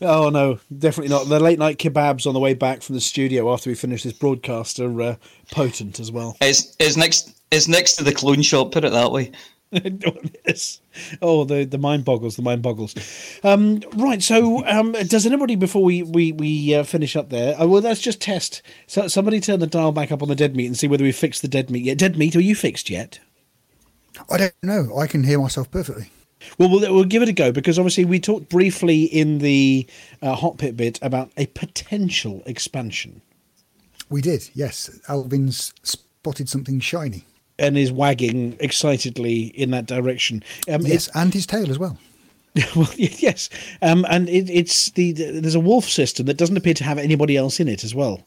Oh no, definitely not. The late night kebabs on the way back from the studio after we finish this broadcast are uh, potent as well.
It's it's next it's next to the clone shop. Put it that way.
yes. Oh, the the mind boggles. The mind boggles. Um, right. So, um, does anybody before we we we uh, finish up there? Uh, well, let's just test. So, somebody turn the dial back up on the dead meat and see whether we fixed the dead meat yet. Dead meat, are you fixed yet?
I don't know. I can hear myself perfectly.
Well, we'll, we'll give it a go because obviously we talked briefly in the uh, hot pit bit about a potential expansion.
We did, yes. Alvin's spotted something shiny.
and is wagging excitedly in that direction. Um,
Yes, and his tail as well.
well, yes, um, and it, it's the, there's a wolf system that doesn't appear to have anybody else in it as well.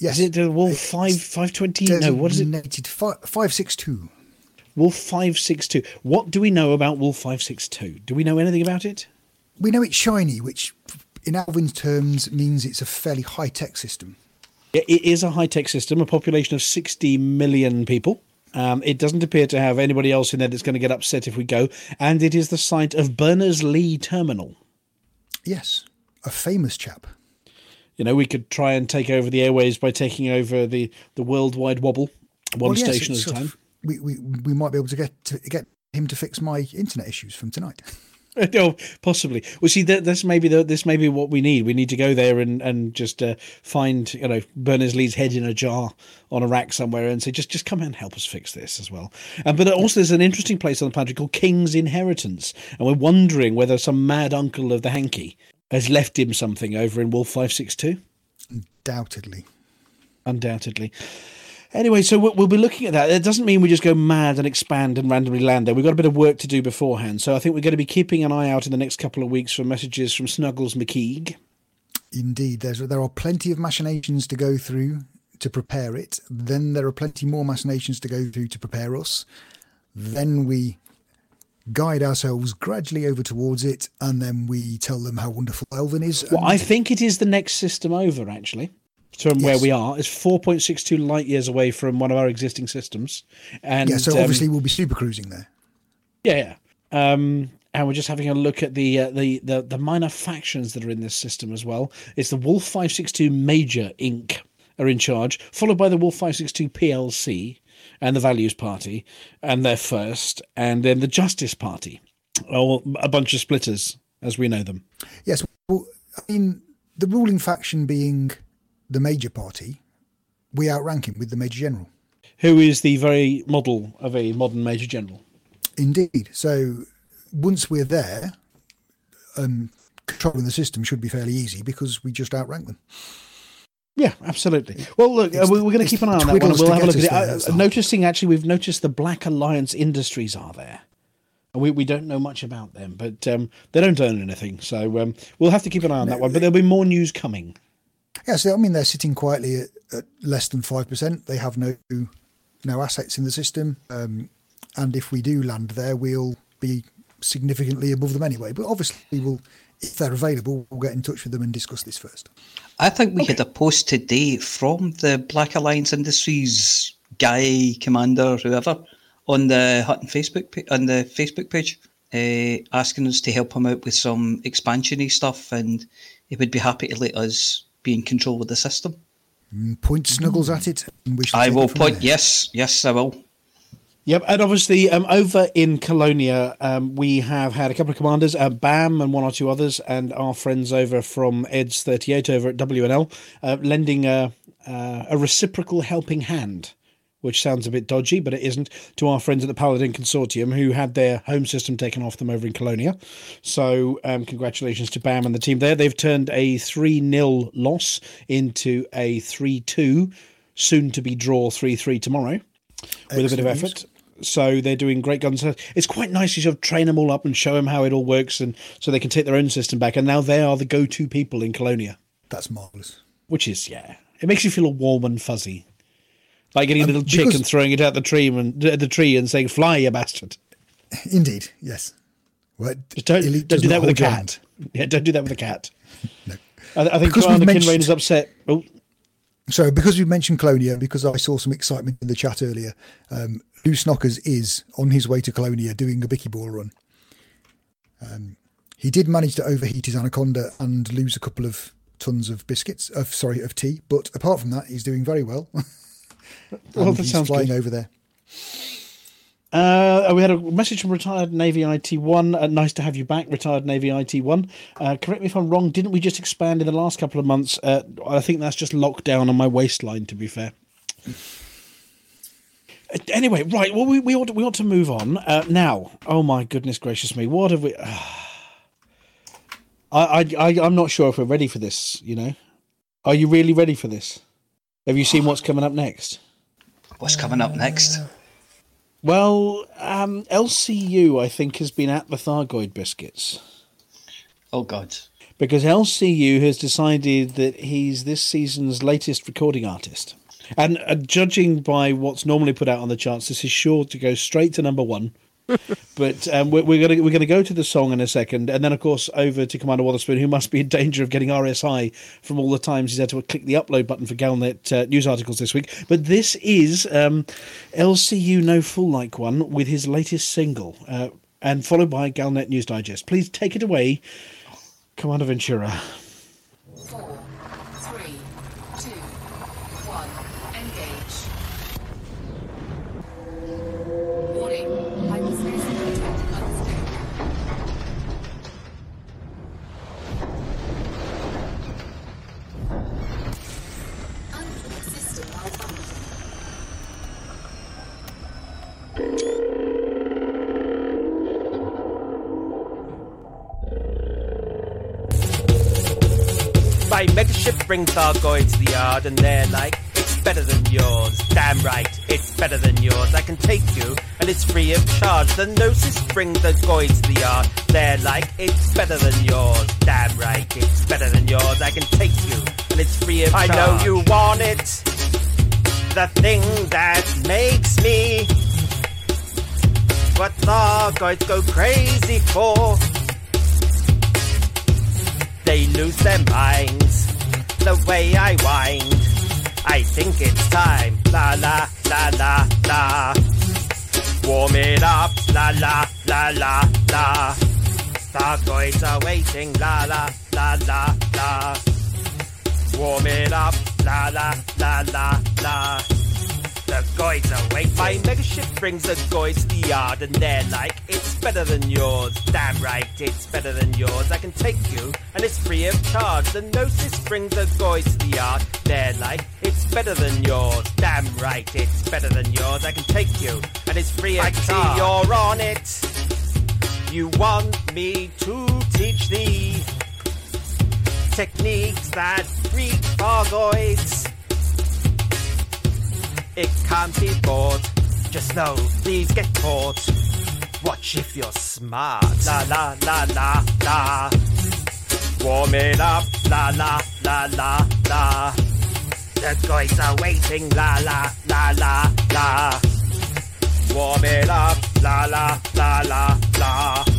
Yes.
Is it the Wolf
It's
five five twenty? No, what is it?
designated fi- 562.
Wolf five six two. What do we know about Wolf five six two? Do we know anything about it?
We know it's shiny, which in Alvin's terms means it's a fairly high tech system.
It it is a high tech system, a population of 60 million people. Um, it doesn't appear to have anybody else in there that's going to get upset if we go. And it is the site of Berners Lee Terminal.
Yes, a famous chap.
You know, we could try and take over the airways by taking over the the worldwide wobble, one
Well, yes,
station at a time.
of- we, we we might be able to get to get him to fix my internet issues from tonight.
oh, possibly. Well, see, that, that's maybe the, this may be what we need. We need to go there and and just uh, find you know Berners Lee's head in a jar on a rack somewhere and say, just just come and help us fix this as well. Um, but also, there's an interesting place on the planet called King's Inheritance, and we're wondering whether some mad uncle of the hanky has left him something over in Wolf Five Six Two.
Undoubtedly.
undoubtedly. Anyway, so we'll, we'll be looking at that. It doesn't mean we just go mad and expand and randomly land there. We've got a bit of work to do beforehand. So I think we're going to be keeping an eye out in the next couple of weeks for messages from Snuggles McKeague.
Indeed, there's there are plenty of machinations to go through to prepare it. Then there are plenty more machinations to go through to prepare us. Then we guide ourselves gradually over towards it, and then we tell them how wonderful Alvin is.
Well, I think it is the next system over, actually, from where we are. It's 4.62 light years away from one of our existing systems. And
yeah, so
um,
obviously we'll be super cruising there.
Yeah, yeah. Um, and we're just having a look at the, uh, the the the minor factions that are in this system as well. It's the Wolf Five Six Two Major Inc. are in charge, followed by the Wolf Five Six Two PLC and the Values Party, and they're first, and then the Justice Party, or a bunch of splitters as we know them.
Yes, well, I mean, the ruling faction being the major party, we outrank him with the major general.
Who is the very model of a modern Major General?
Indeed. So once we're there, um, controlling the system should be fairly easy because we just outrank them.
Yeah, absolutely. Well, look, uh,
It's
we-
the-
we're going to keep an eye on that one. We'll have a look at it.
there,
Uh, noticing, actually, we've noticed the Black Alliance Industries are there. And we, we don't know much about them, but um, they don't earn anything. So um, we'll have to keep an eye on that one. But there'll be more news coming.
Yeah, so I mean, they're sitting quietly at, at less than 5%. They have no no assets in the system. Um, and if we do land there, we'll be significantly above them anyway. But obviously, we'll, if they're available, we'll get in touch with them and discuss this first.
I think we had a post today from the Black Alliance Industries guy, commander, whoever, on the Hutton Facebook pa- on the Facebook page, uh, asking us to help him out with some expansiony stuff, and he would be happy to let us be in control of the system.
Point Snuggles at it. And we shall
I
take it
will point.
there.
Yes, yes, I will.
Yep, and obviously um, over in Colonia, um, we have had a couple of commanders, uh, BAM and one or two others, and our friends over from EDS 38 over at WNL, uh, lending a, uh, a reciprocal helping hand, which sounds a bit dodgy, but it isn't, to our friends at the Paladin Consortium who had their home system taken off them over in Colonia. So, um, congratulations to BAM and the team there. They've turned a 3 0 loss into a 3 2, soon to be draw 3 3 tomorrow with a bit of effort. So they're doing great guns. It's quite nice to sort of train them all up and show them how it all works, and so they can take their own system back. And now they are the go-to people in Colonia,
That's marvellous.
which is yeah, it makes you feel all warm and fuzzy, like getting a little chick and throwing it out the tree and the tree and saying, "Fly, you bastard!"
Indeed, yes. Well,
don't don't do that with a cat. Yeah, don't do that with a cat. I, I think
Because mentioned-
is upset. Oh,
So, because we've mentioned Colonia, because I saw some excitement in the chat earlier, um, Lou Snockers is on his way to Colonia doing a Bicky Ball run. Um, he did manage to overheat his Anaconda and lose a couple of tons of biscuits, of sorry, of tea. But apart from that, he's doing very well.
Well, that
he's
sounds
flying
good.
over there.
Uh, we had a message from retired Navy IT1. Uh, nice to have you back, retired Navy IT1. Uh, correct me if I'm wrong. Didn't we just expand in the last couple of months? Uh, I think that's just locked down on my waistline. To be fair. Uh, Anyway, right. Well, we, we ought to, we ought to move on uh, now. Oh my goodness gracious me! What have we? I, I I I'm not sure if we're ready for this. You know, are you really ready for this? Have you seen what's coming up next?
What's coming up next?
Well, um, LCU, I think, has been at the Thargoid biscuits
Oh God.
because LCU has decided that he's this season's latest recording artist. And uh, judging by what's normally put out on the charts, this is sure to go straight to number one. But um, we're, we're going to we're to go to the song in a second, and then of course over to Commander Wotherspoon, who must be in danger of getting RSI from all the times he's had to click the upload button for Galnet uh, news articles this week. But this is um, LCU No Fool Like One with his latest single, uh, and followed by Galnet News Digest. Please take it away, Commander Ventura.
Megaship brings Thargoid to the yard, and they're like, it's better than yours. Damn right, it's better than yours. I can take you, and it's free of charge. The Gnosis bring the Goid to the yard. They're like, it's better than yours. Damn right, it's better than yours. I can take you, and it's free of charge. I know you want it. The thing that makes me what Thargoids go crazy for. They lose their minds the way I wind. I think it's time. La la la la la. Warm it up. La la la la la. Thargoids are waiting. La la la la la. Warm it up. La la la la la. The Goids waiting. My megaship brings the Goids to the yard, and they're like, it's better than yours. Damn right, it's better than yours. I can take you, and it's free of charge. The Gnosis brings the Goids to the yard. They're like, it's better than yours. Damn right, it's better than yours. I can take you, and it's free of I charge. I see you're on it. You want me to teach thee techniques that freak Thargoids. It can't be bought. Just know, thieves get caught. Watch if you're smart. La la la la la. Warm it up. La la la la la. The guys are waiting. La la la la la. Warm it up. La la la la la.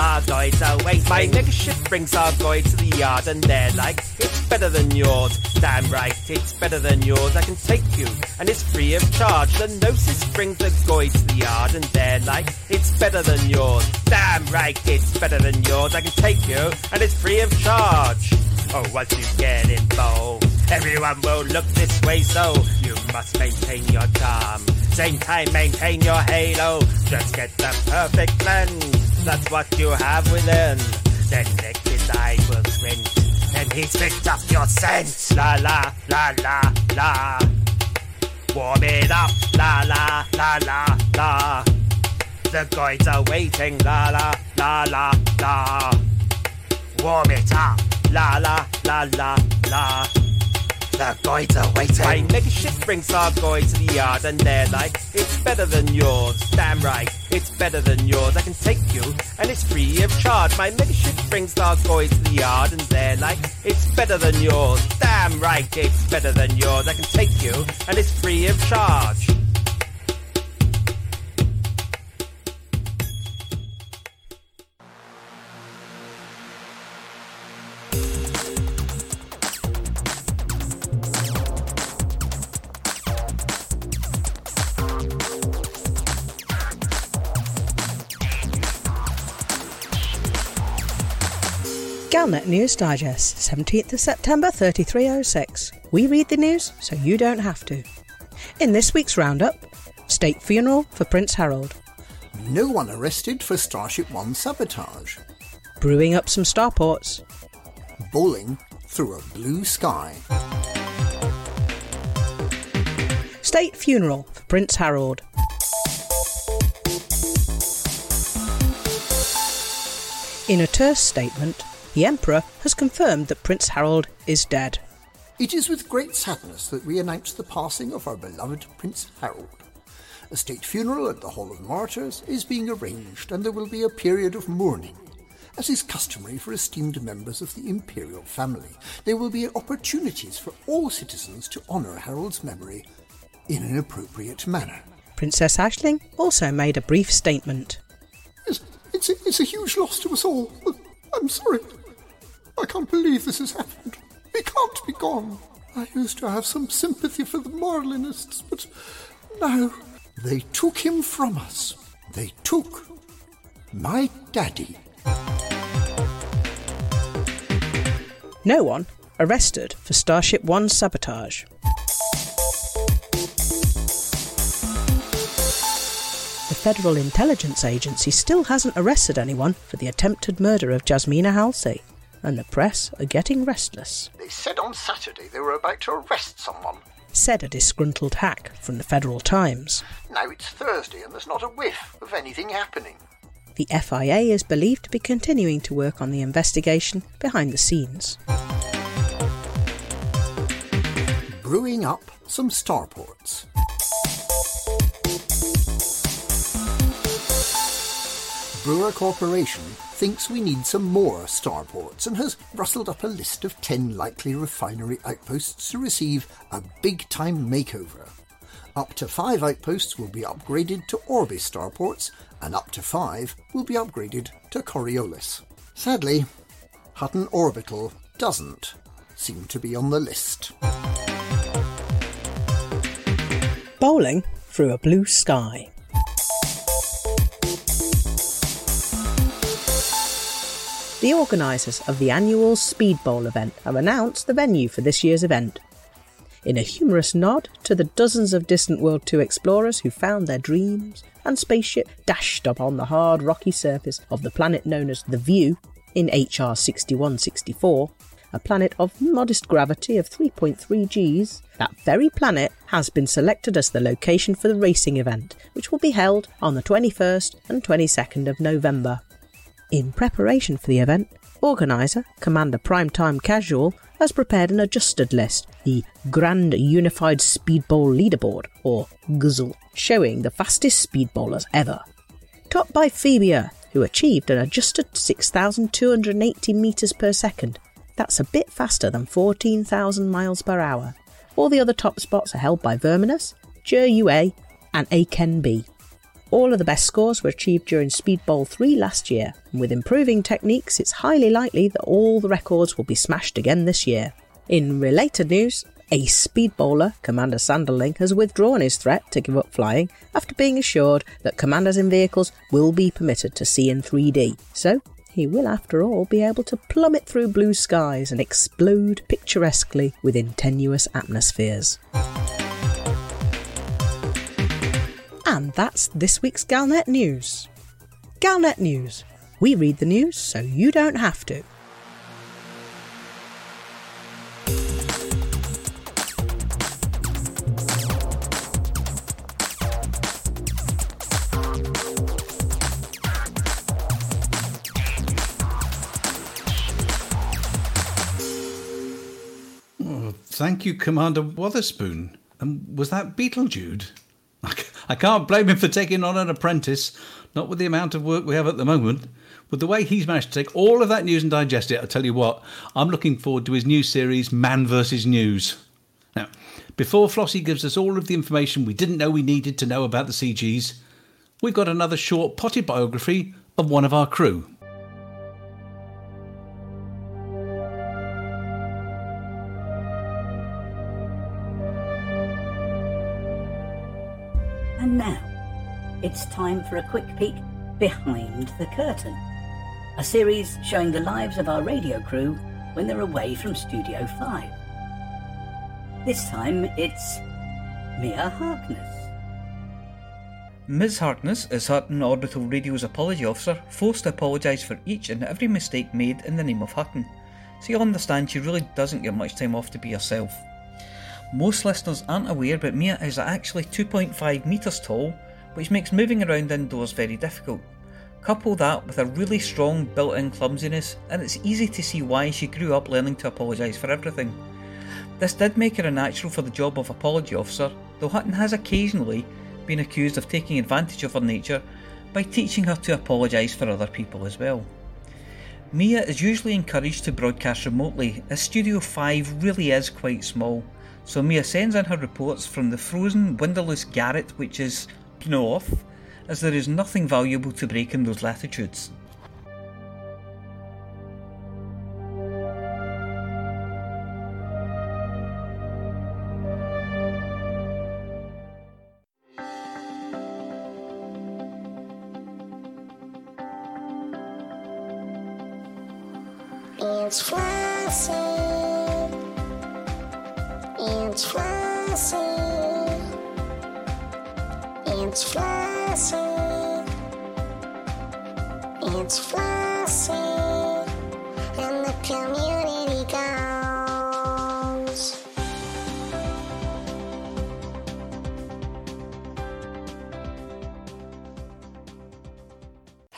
Thargoids are waiting. My megaship brings our Thargoid to the yard, and they're like, it's better than yours. Damn right, it's better than yours. I can take you, and it's free of charge. The Gnosis brings the Goid to the yard, and they're like, it's better than yours. Damn right, it's better than yours. I can take you, and it's free of charge. Oh, once you get involved, everyone will look this way, so you must maintain your charm. Same time, maintain your halo. Just get the perfect blend that's what you have within. Then naked eye will squint, and he's picked up your scent. La la la la la. Warm it up, la la la la la. The guides are waiting, la la la la la. Warm it up, la la la la la. The are waiting. My megaship brings our guide to the yard, and they're like, it's better than yours. Damn right, it's better than yours. I can take you, and it's free of charge. My megaship brings our guide to the yard, and they're like, it's better than yours. Damn right, it's better than yours. I can take you, and it's free of charge.
Galnet News Digest, 17th of September 3306. We read the news so you don't have to. In this week's roundup, state funeral for Prince Harold.
No one arrested for Starship One sabotage.
Brewing up some starports.
Bowling through a blue sky.
State funeral for Prince Harold. In a terse statement, the Emperor has confirmed that Prince Harold is dead.
It is with great sadness that we announce the passing of our beloved Prince Harold. A state funeral at the Hall of Martyrs is being arranged, and there will be a period of mourning. As is customary for esteemed members of the imperial family, there will be opportunities for all citizens to honour Harold's memory in an appropriate manner.
Princess Aisling also made a brief statement.
It's, it's, a, it's a huge loss to us all. I'm sorry. I can't believe this has happened. He can't be gone. I used to have some sympathy for the Marlinists, but now they took him from us. They took my daddy.
No one arrested for Starship One sabotage. The Federal Intelligence Agency still hasn't arrested anyone for the attempted murder of Jasmina Halsey and the press are getting restless.
They said on Saturday they were about to arrest someone.
Said a disgruntled hack from the Federal Times.
Now it's Thursday and there's not a whiff of anything happening.
The FIA is believed to be continuing to work on the investigation behind the scenes.
brewing up some starports. Brewer Corporation thinks we need some more starports and has rustled up a list of 10 likely refinery outposts to receive a big time makeover. Up to 5 outposts will be upgraded to Orbis starports, and up to 5 will be upgraded to Coriolis. Sadly, Hutton Orbital doesn't seem to be on the list.
Bowling through a blue sky. The organisers of the annual Speed Bowl event have announced the venue for this year's event. In a humorous nod to the dozens of Distant World 2 explorers who found their dreams and spaceship dashed upon the hard rocky surface of the planet known as The View in HR 6164, a planet of modest gravity of 3.3 Gs, that very planet has been selected as the location for the racing event, which will be held on the 21st and 22nd of November. In preparation for the event, organiser Commander Primetime Casual has prepared an adjusted list, the Grand Unified Speedball Leaderboard, or GUZL, showing the fastest speed bowlers ever. Topped by Phoebia, who achieved an adjusted 6,280 metres per second. That's a bit faster than 14,000 miles per hour. All the other top spots are held by Verminus, Jur UA, and Aken B. All of the best scores were achieved during Speed Bowl 3 last year, and with improving techniques, it's highly likely that all the records will be smashed again this year. In related news, a speed bowler, Commander Sanderling, has withdrawn his threat to give up flying after being assured that commanders in vehicles will be permitted to see in 3D. So, he will, after all, be able to plummet through blue skies and explode picturesquely within tenuous atmospheres. And that's this week's Galnet News. Galnet News. We read the news so you don't have to.
Oh, thank you, Commander Wotherspoon. And was that Beetlejude? I can't blame him for taking on an apprentice, not with the amount of work we have at the moment. With the way he's managed to take all of that news and digest it, I tell you what, I'm looking forward to his new series, Man vs. News. Now, before Flossie gives us all of the information we didn't know we needed to know about the CGs, we've got another short potted biography of one of our crew.
It's time for a quick peek behind the curtain. A series showing the lives of our radio crew when they're away from Studio 5. This time it's Mia Harkness.
Ms. Harkness, is Hutton Orbital Radio's apology officer, forced to apologise for each and every mistake made in the name of Hutton, so you'll understand she really doesn't get much time off to be herself. Most listeners aren't aware, but Mia is actually 2.5 metres tall, which makes moving around indoors very difficult. Couple that with a really strong built in clumsiness, and it's easy to see why she grew up learning to apologise for everything. This did make her a natural for the job of apology officer, though Hutton has occasionally been accused of taking advantage of her nature by teaching her to apologise for other people as well. Mia is usually encouraged to broadcast remotely, as Studio 5 really is quite small, so Mia sends in her reports from the frozen, windowless garret which is north, as there is nothing valuable to break in those latitudes.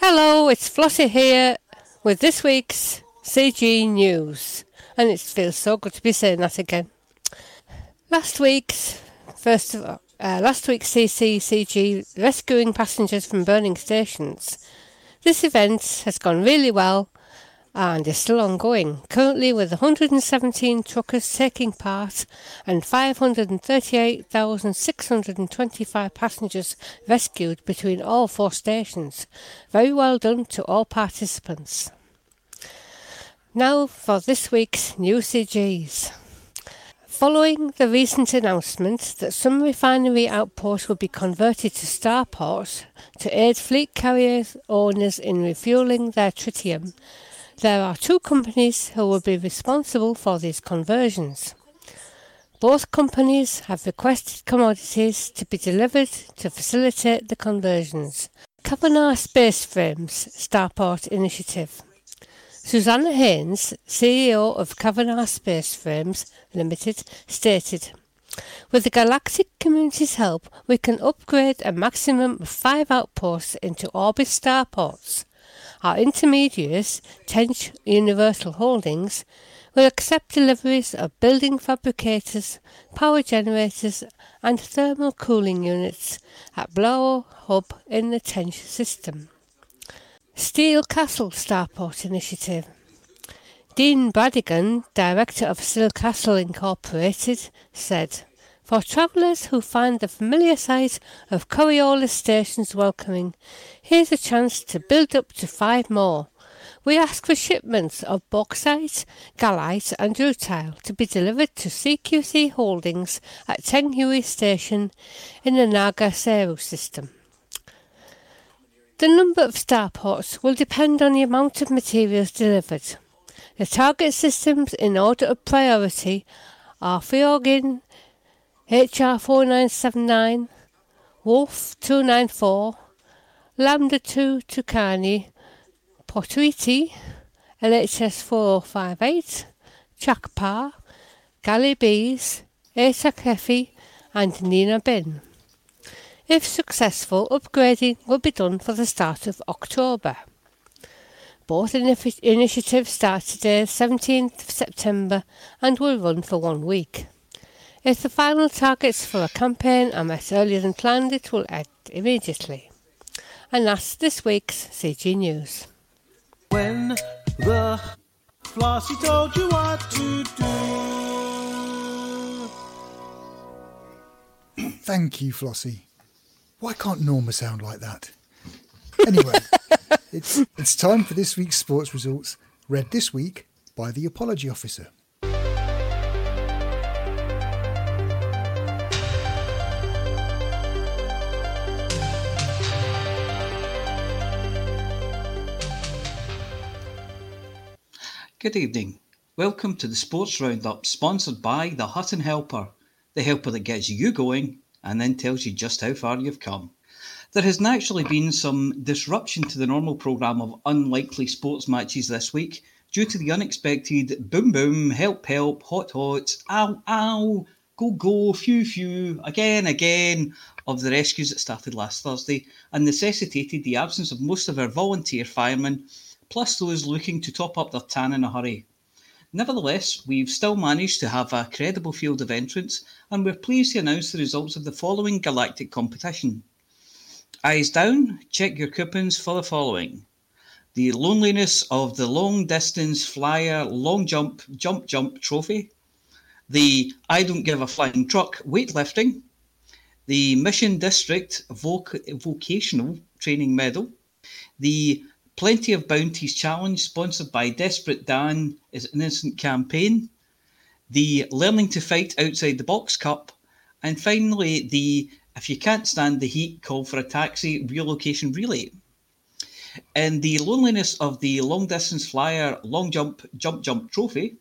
Hello, it's Flossie here with this week's CG News. And it feels so good to be saying that again. Last week's first of uh, last week's CCCG rescuing passengers from burning stations. This event has gone really well and is still ongoing. Currently, with 117 truckers taking part and 538,625 passengers rescued between all four stations. Very well done to all participants. Now for this week's new CGs. Following the recent announcement that some refinery outports will be converted to starports to aid fleet carrier owners in refueling their tritium, there are two companies who will be responsible for these conversions. Both companies have requested commodities to be delivered to facilitate the conversions. Kavanagh Space Frames Starport Initiative. Susanna Haynes, CEO of Kavanagh Space Frames Limited, stated, With the galactic community's help, we can upgrade a maximum of five outposts into Orbis starports. Our intermediaries, Tench Universal Holdings, will accept deliveries of building fabricators, power generators, and thermal cooling units at Blower Hub in the Tench system. Steel Castle Starport Initiative. Dean Bradigan, director of Steel Castle Incorporated, said, For travellers who find the familiar sight of Coriolis stations welcoming, here's a chance to build up to five more. We ask for shipments of bauxite, gallite, and rutile to be delivered to CQC Holdings at Tenghui Station in the Naga Seru system. The number of starports will depend on the amount of materials delivered. The target systems in order of priority are Fiorgin HR4979, Wolf 294, Lambda 2 Tucani, Portuiti, LHS 4058, Chakpa, Gallibes, Eta Kefi, and Nina Bin. If successful, upgrading will be done for the start of October. Both initiatives start today, 17th of September, and will run for one week. If the final targets for a campaign are met earlier than planned, it will end immediately. And that's this week's CG News.
When the Flossie told you what to do.
Thank you, Flossie. Why can't Norma sound like that? Anyway, it's it's time for this week's sports results, read this week by the apology officer.
Good evening. Welcome to the Sports Roundup, sponsored by the Hutton Helper, the helper that gets you going and then tells you just how far you've come. There has naturally been some disruption to the normal programme of unlikely sports matches this week due to the unexpected boom boom, help help, hot hot, ow ow, go go, phew phew, again again of the rescues that started last Thursday and necessitated the absence of most of our volunteer firemen, plus those looking to top up their tan in a hurry. Nevertheless, we've still managed to have a credible field of entrants, and we're pleased to announce the results of the following galactic competition. Eyes down, check your coupons for the following. The loneliness of the long distance flyer long jump jump jump trophy, the I don't give a flying truck weightlifting, the Mission District Voc- Vocational Training Medal, the Plenty of Bounties Challenge, sponsored by Desperate Dan is an Innocent Campaign, the Learning to Fight Outside the Box Cup, and finally the If You Can't Stand the Heat, Call for a Taxi Relocation Relay. In the loneliness of the long distance flyer long jump jump jump trophy,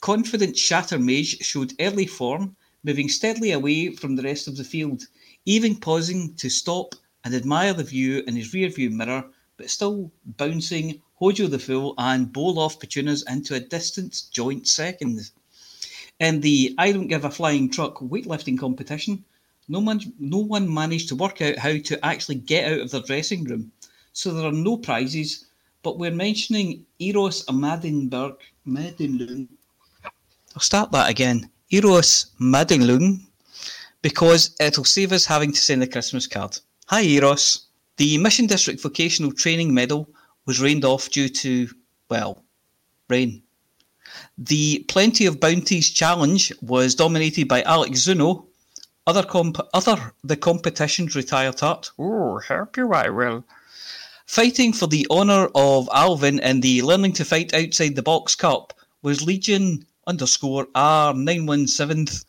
confident Shatter Mage showed early form, moving steadily away from the rest of the field, even pausing to stop and admire the view in his rear view mirror but still bouncing Hojo the Fool and bowl off Petunas into a distant joint second. In the I Don't Give a Flying Truck weightlifting competition, no one, no one managed to work out how to actually get out of their dressing room, so there are no prizes, but we're mentioning Eros Amadinberg, Madinlund. I'll start that again. Eros Madinglung because it'll save us having to send a Christmas card. Hi, Eros. The Mission District Vocational Training Medal was rained off due to, well, rain. The Plenty of Bounties Challenge was dominated by Alex Zuno. Other comp- other the competition's retired tart. Oh, help you I will. Fighting for the honour of Alvin in the Learning to Fight Outside the Box Cup was Legion underscore R917,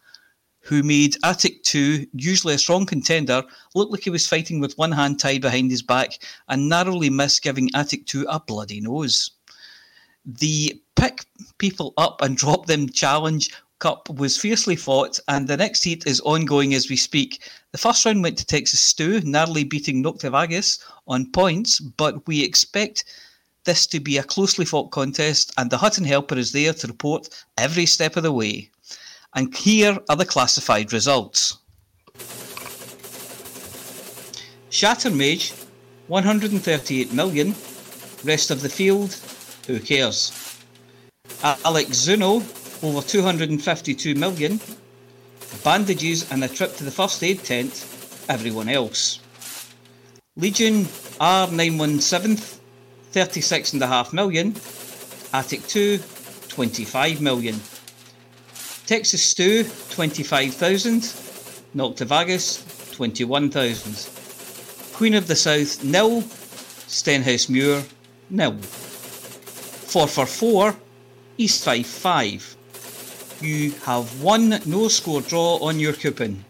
who made Attic 2, usually a strong contender, look like he was fighting with one hand tied behind his back and narrowly missed giving Attic 2 a bloody nose. The pick people up and drop them challenge cup was fiercely fought, and the next heat is ongoing as we speak. The first round went to Texas Stew, narrowly beating Noctivagus on points, but we expect this to be a closely fought contest, and the Hutton Helper is there to report every step of the way. And here are the classified results. Shatter Mage, 138 million. Rest of the field, who cares? Alex Zuno, over 252 million. Bandages and a trip to the first aid tent, everyone else. Legion R917, 36.5 million. Attic 2, 25 million. Texas Stew, 25,000. Noctivagus, 21,000. Queen of the South, nil. Stenhouse Muir, nil. 4 for 4, East 5 5. You have one no score draw on your coupon.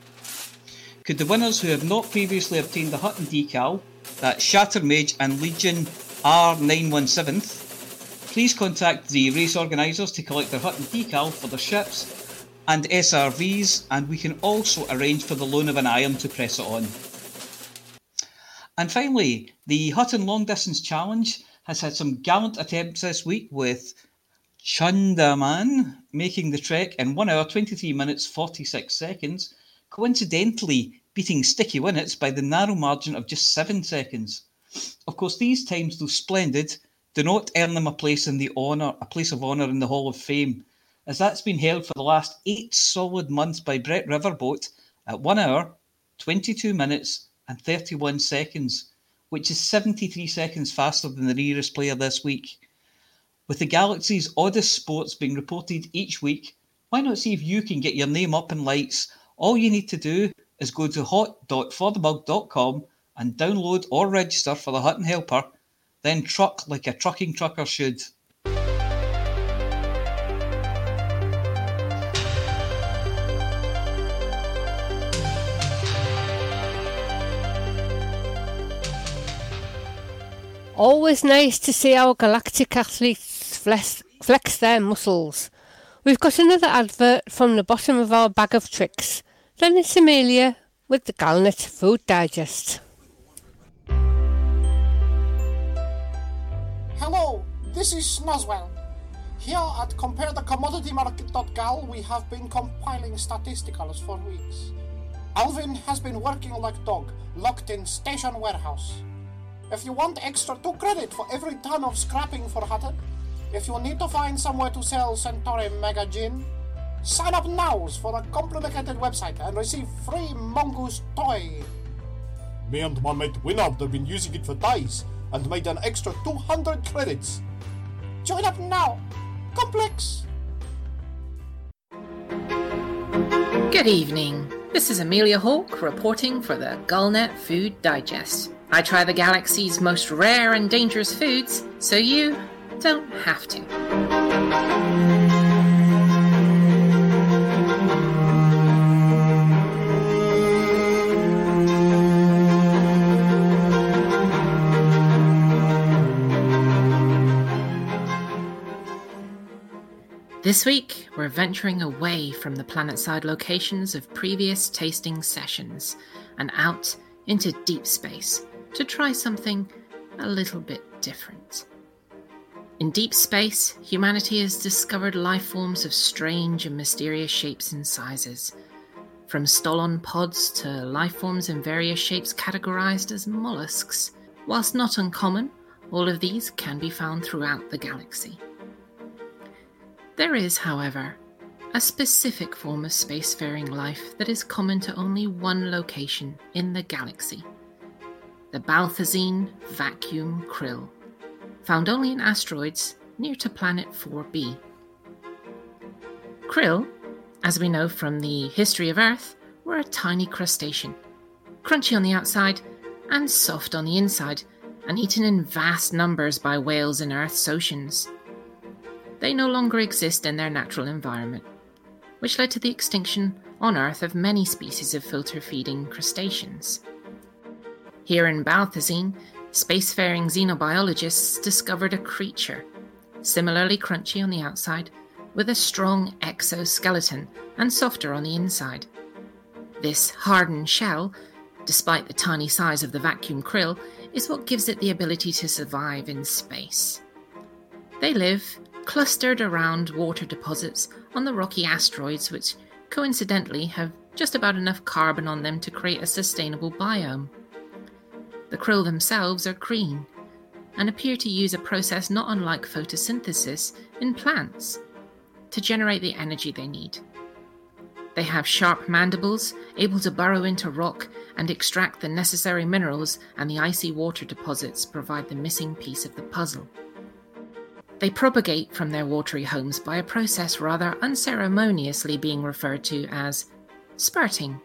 Could the winners who have not previously obtained the Hutton decal, that Shattermage and Legion R917th, please contact the race organisers to collect their Hutton decal for their ships and SRVs, and we can also arrange for the loan of an iron to press it on. And finally, the Hutton Long Distance Challenge has had some gallant attempts this week with Chundaman making the trek in 1 hour 23 minutes 46 seconds, coincidentally beating Sticky Winnets by the narrow margin of just 7 seconds. Of course, these times, though splendid, do not earn them a place in the honour, a place of honour in the Hall of Fame, as that's been held for the last eight solid months by Brett Riverboat at 1 hour, 22 minutes, and 31 seconds, which is 73 seconds faster than the nearest player this week. With the Galaxy's oddest sports being reported each week, why not see if you can get your name up in lights? All you need to do is go to hot.forthemug.com and download or register for the Hutton Helper, then truck like a trucking trucker should.
Always nice to see our galactic athletes flex, flex their muscles. We've got another advert from the bottom of our bag of tricks. Then it's Amelia with the Galnet Food Digest.
Hello, this is Snazwell. Here at CompareTheCommodityMarket.gal, we have been compiling statisticals for weeks. Alvin has been working like dog, locked in station warehouse. If you want extra 2 credit for every ton of scrapping for Hutton, if you need to find somewhere to sell Centauri Mega Gin, sign up now for a complicated website and receive free Mongoose toy. Me and my mate Winard have been using it for days and made an extra 200 credits. Join up now. Complex.
Good evening. This is Amelia Hawke reporting for the Galnet Food Digest. I try the galaxy's most rare and dangerous foods, so you don't have to. This week, we're venturing away from the planetside locations of previous tasting sessions and out into deep space to try something a little bit different. In deep space, humanity has discovered life forms of strange and mysterious shapes and sizes, from stolon pods to life forms in various shapes categorized as mollusks. Whilst not uncommon, all of these can be found throughout the galaxy. There is, however, a specific form of spacefaring life that is common to only one location in the galaxy the Balthazine vacuum krill, found only in asteroids near to planet 4b. Krill, as we know from the history of Earth, were a tiny crustacean, crunchy on the outside and soft on the inside, and eaten in vast numbers by whales in Earth's oceans. They no longer exist in their natural environment, which led to the extinction on Earth of many species of filter feeding crustaceans. Here in Balthazine, spacefaring xenobiologists discovered a creature, similarly crunchy on the outside, with a strong exoskeleton and softer on the inside. This hardened shell, despite the tiny size of the vacuum krill, is what gives it the ability to survive in space. They live clustered around water deposits on the rocky asteroids, which coincidentally have just about enough carbon on them to create a sustainable biome. The krill themselves are green and appear to use a process not unlike photosynthesis in plants to generate the energy they need. They have sharp mandibles, able to burrow into rock and extract the necessary minerals, and the icy water deposits provide the missing piece of the puzzle. They propagate from their watery homes by a process rather unceremoniously being referred to as spurting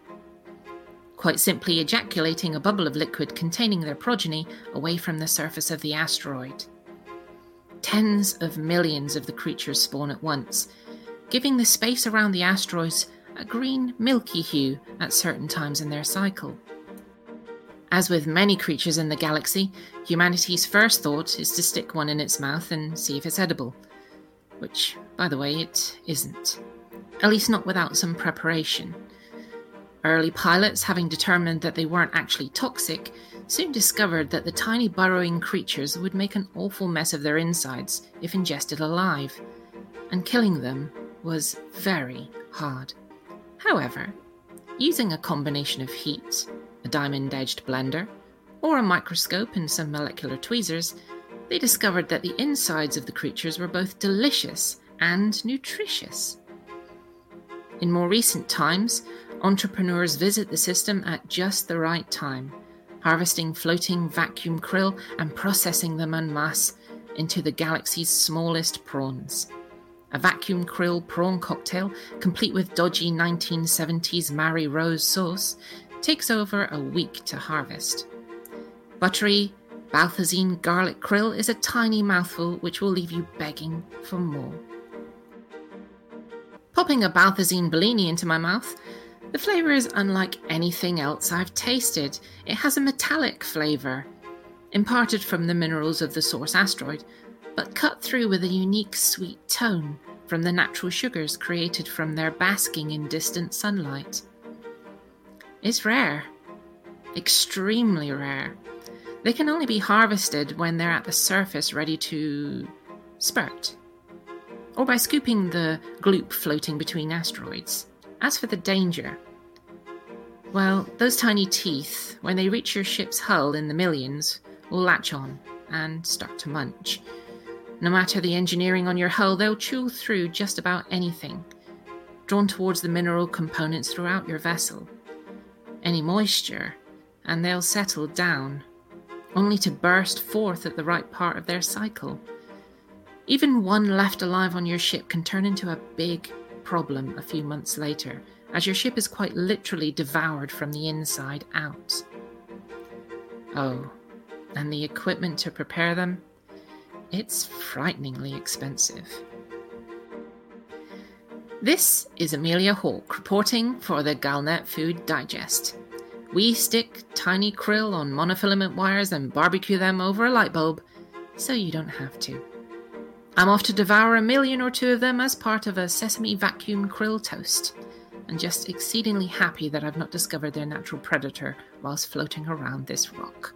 quite simply ejaculating a bubble of liquid containing their progeny away from the surface of the asteroid. Tens of millions of the creatures spawn at once, giving the space around the asteroids a green, milky hue at certain times in their cycle. As with many creatures in the galaxy, humanity's first thought is to stick one in its mouth and see if it's edible. Which, by the way, it isn't. At least not without some preparation. Early pilots, having determined that they weren't actually toxic, soon discovered that the tiny burrowing creatures would make an awful mess of their insides if ingested alive, and killing them was very hard. However, using a combination of heat, a diamond edged blender, or a microscope and some molecular tweezers, they discovered that the insides of the creatures were both delicious and nutritious. In more recent times, entrepreneurs visit the system at just the right time, harvesting floating vacuum krill and processing them en masse into the galaxy's smallest prawns. A vacuum krill prawn cocktail, complete with dodgy 1970s Mary Rose sauce, takes over a week to harvest. Buttery, Balthazine garlic krill is a tiny mouthful which will leave you begging for more. Popping a Balthazine Bellini into my mouth, the flavour is unlike anything else I've tasted. It has a metallic flavour, imparted from the minerals of the source asteroid, but cut through with a unique sweet tone from the natural sugars created from their basking in distant sunlight. It's rare, extremely rare. They can only be harvested when they're at the surface ready to spurt, or by scooping the gloop floating between asteroids. As for the danger, well, those tiny teeth, when they reach your ship's hull in the millions, will latch on and start to munch. No matter the engineering on your hull, they'll chew through just about anything, drawn towards the mineral components throughout your vessel. Any moisture, and they'll settle down, only to burst forth at the right part of their cycle. Even one left alive on your ship can turn into a big problem a few months later, as your ship is quite literally devoured from the inside out. Oh, and the equipment to prepare them? It's frighteningly expensive. This is Amelia Hawke reporting for the Galnet Food Digest. We stick tiny krill on monofilament wires and barbecue them over a light bulb, so you don't have to. I'm off to devour a million or two of them as part of a sesame vacuum krill toast, and just exceedingly happy that I've not discovered their natural predator whilst floating around this rock.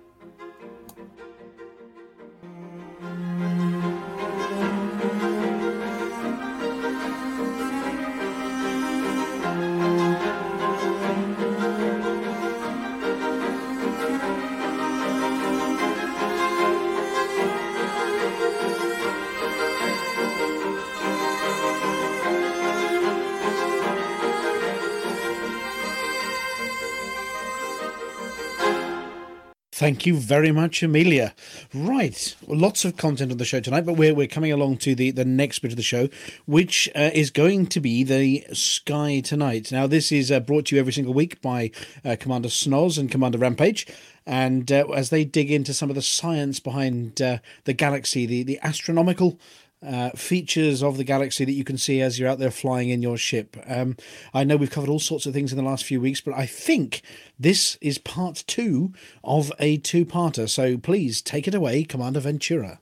Thank you very much, Amelia. Right, lots of content on the show tonight, but we're, we're coming along to the, the next bit of the show, which uh, is going to be the Sky Tonight. Now, this is uh, brought to you every single week by uh, Commander Snoz and Commander Rampage. And uh, as they dig into some of the science behind uh, the galaxy, the, the astronomical uh, features of the galaxy that you can see as you're out there flying in your ship. Um, I know we've covered all sorts of things in the last few weeks, but I think this is part two of a two parter. So please take it away, Commander Ventura.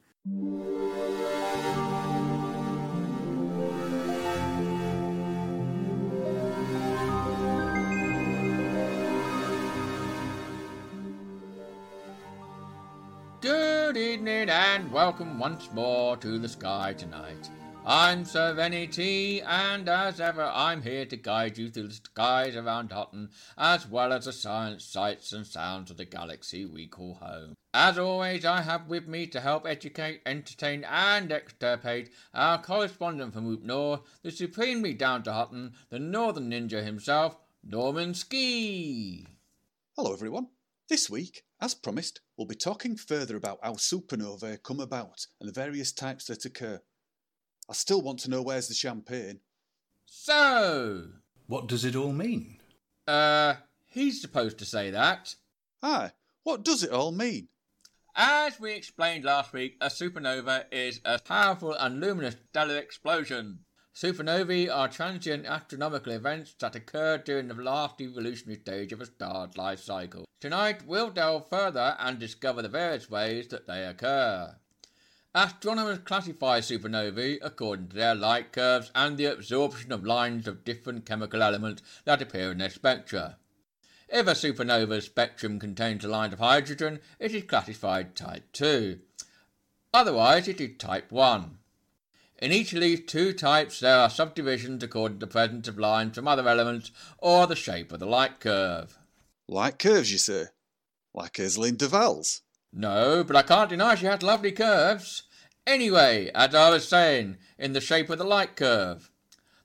Evening and welcome once more to the sky tonight. I'm Sir Venny T, and as ever, I'm here to guide you through the skies around Hutton, as well as the science sights and sounds of the galaxy we call home. As always, I have with me to help educate, entertain, and extirpate our correspondent from Root Nor, the supremely down to Hutton, the Northern Ninja himself, Norman Ski.
Hello, everyone. This week, as promised, we'll be talking further about how supernovae come about and the various types that occur. I still want to know where's the champagne.
So,
What does it all mean?
uh, he's supposed to say that.
Aye, what does it all mean?
As we explained last week, a supernova is a powerful and luminous stellar explosion. Supernovae are transient astronomical events that occur during the last evolutionary stage of a star's life cycle. Tonight, we'll delve further and discover the various ways that they occur. Astronomers classify supernovae according to their light curves and the absorption of lines of different chemical elements that appear in their spectra. If a supernova's spectrum contains a line of hydrogen, it is classified type 2. Otherwise, it is type 1. In each of these two types, there are subdivisions according to the presence of lines from other elements or the shape of the light curve.
Light curves, you say? Like Aisling Duval's?
No, but I can't deny she had lovely curves. Anyway, as I was saying, in the shape of the light curve.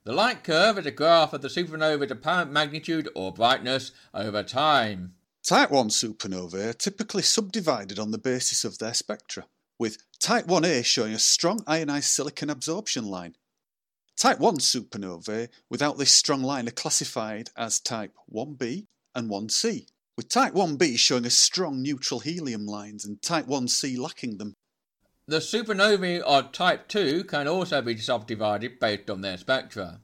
The light curve is a graph of the supernova's apparent magnitude or brightness over time.
Type 1 supernovae are typically subdivided on the basis of their spectra, with Type 1a showing a strong ionized silicon absorption line. Type 1 supernovae without this strong line are classified as Type 1b and 1c, with Type 1b showing a strong neutral helium lines and Type 1c lacking them.
The supernovae of type 2 can also be subdivided based on their spectra.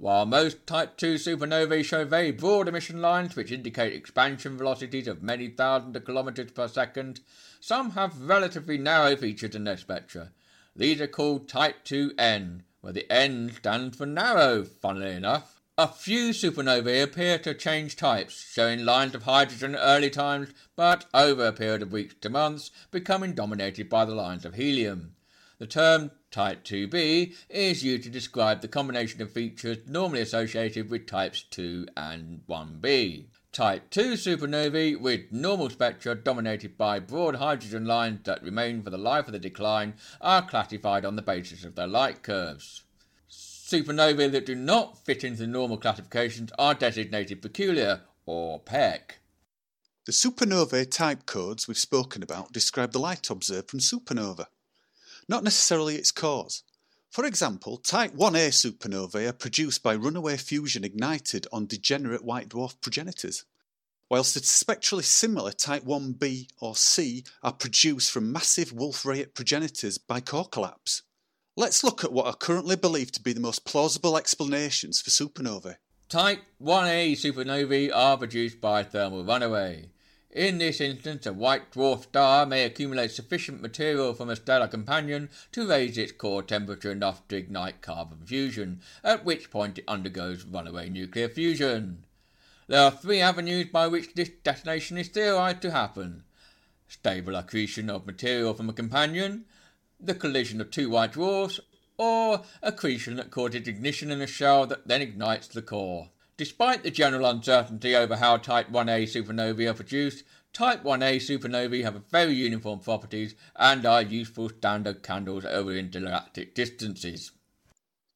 While most type 2 supernovae show very broad emission lines which indicate expansion velocities of many thousands of kilometers per second, some have relatively narrow features in their spectra. These are called type 2n, where the n stands for narrow, funnily enough. A few supernovae appear to change types, showing lines of hydrogen at early times, but over a period of weeks to months, becoming dominated by the lines of helium. The term type 2b is used to describe the combination of features normally associated with types 2 and 1b. Type 2 supernovae with normal spectra dominated by broad hydrogen lines that remain for the life of the decline are classified on the basis of their light curves. Supernovae that do not fit into the normal classifications are designated peculiar or PEC.
The supernovae type codes we've spoken about describe the light observed from supernova, not necessarily its cause. For example, type 1a supernovae are produced by runaway fusion ignited on degenerate white dwarf progenitors, whilst the spectrally similar type 1b or c are produced from massive Wolf-Rayet progenitors by core collapse. Let's look at what are currently believed to be the most plausible explanations for supernovae.
Type 1a supernovae are produced by thermal runaway. In this instance, a white dwarf star may accumulate sufficient material from a stellar companion to raise its core temperature enough to ignite carbon fusion, at which point it undergoes runaway nuclear fusion. There are three avenues by which this detonation is theorized to happen stable accretion of material from a companion, the collision of two white dwarfs, or accretion that causes ignition in a shell that then ignites the core. Despite the general uncertainty over how Type 1a supernovae are produced, Type 1a supernovae have very uniform properties and are useful standard candles over intergalactic distances.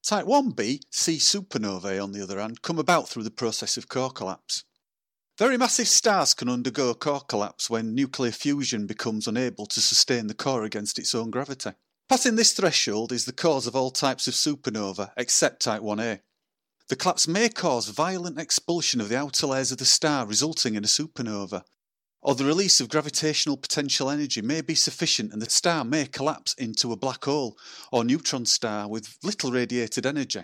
Type 1b C supernovae, on the other hand, come about through the process of core collapse. Very massive stars can undergo core collapse when nuclear fusion becomes unable to sustain the core against its own gravity. Passing this threshold is the cause of all types of supernova except Type 1a. The collapse may cause violent expulsion of the outer layers of the star, resulting in a supernova, or the release of gravitational potential energy may be sufficient and the star may collapse into a black hole or neutron star with little radiated energy.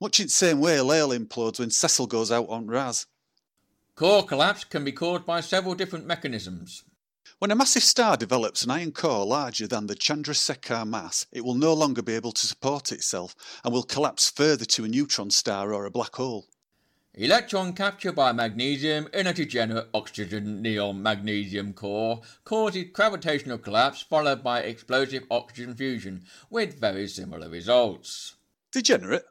Much in the same way Lale implodes when Cecil goes out on Raz.
Core collapse can be caused by several different mechanisms.
When a massive star develops an iron core larger than the Chandrasekhar mass, it will no longer be able to support itself and will collapse further to a neutron star or a black hole.
Electron capture by magnesium in a degenerate oxygen neon magnesium core causes gravitational collapse followed by explosive oxygen fusion with very similar results.
Degenerate?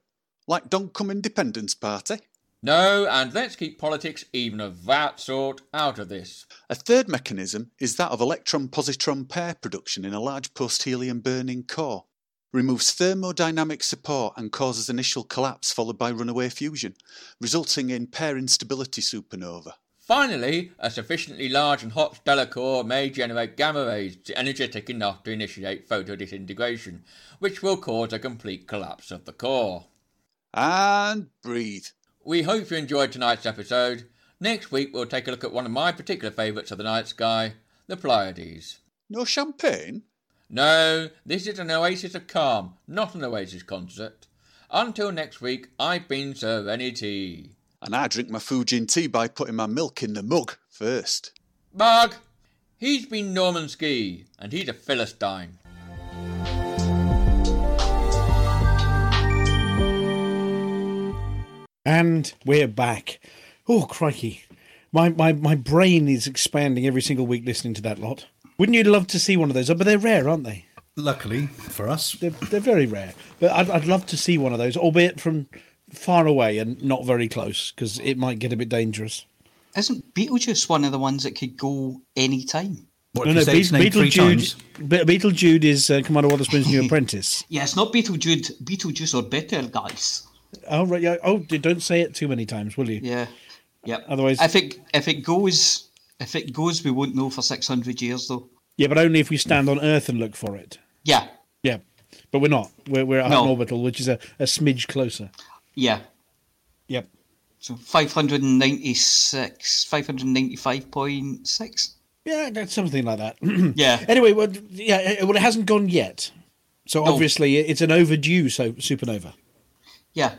Like Don't Come Independence Party?
No, and let's keep politics even of that sort out of this.
A third mechanism is that of electron positron pair production in a large post helium burning core. Removes thermodynamic support and causes initial collapse followed by runaway fusion, resulting in pair instability supernova.
Finally, a sufficiently large and hot stellar core may generate gamma rays energetic enough to initiate photodisintegration, which will cause a complete collapse of the core.
And breathe.
We hope you enjoyed tonight's episode. Next week we'll take a look at one of my particular favourites of the night sky, the Pleiades.
No champagne?
No, this is an oasis of calm, not an oasis concert. Until next week, I've been Serenity.
And I drink my Fujin tea by putting my milk in the mug first.
Bug! He's been Norman Ski, and he's a Philistine.
And we're back. Oh, crikey. My, my, my brain is expanding every single week listening to that lot. Wouldn't you love to see one of those? Oh, but they're rare, aren't they?
Luckily for us.
They're, they're very rare. But I'd, I'd love to see one of those, albeit from far away and not very close, because it might get a bit dangerous.
Isn't Beetlejuice one of the ones that could go any time?
What, if you say its name three times?
Be- Beetlejude is uh, Commander Wotherspoon's new apprentice.
Yeah, it's not Beetlejuice, Beetlejuice or better, guys.
Oh, right. Yeah. Oh, don't say it too many times, will you?
Yeah. Yep.
Otherwise,
If it if it goes if it goes, we won't know for six hundred years though.
yeah, but only if we stand on Earth and look for it.
Yeah.
Yeah, but we're not. We're we're at
No.
Orbital, which is a, a smidge closer.
Yeah.
Yep.
So five hundred and ninety six, five hundred ninety five point six.
Yeah, that's something like that.
Yeah.
Anyway, well, yeah, uh, well, it hasn't gone yet, so
No.
obviously it's an overdue so supernova.
Yeah.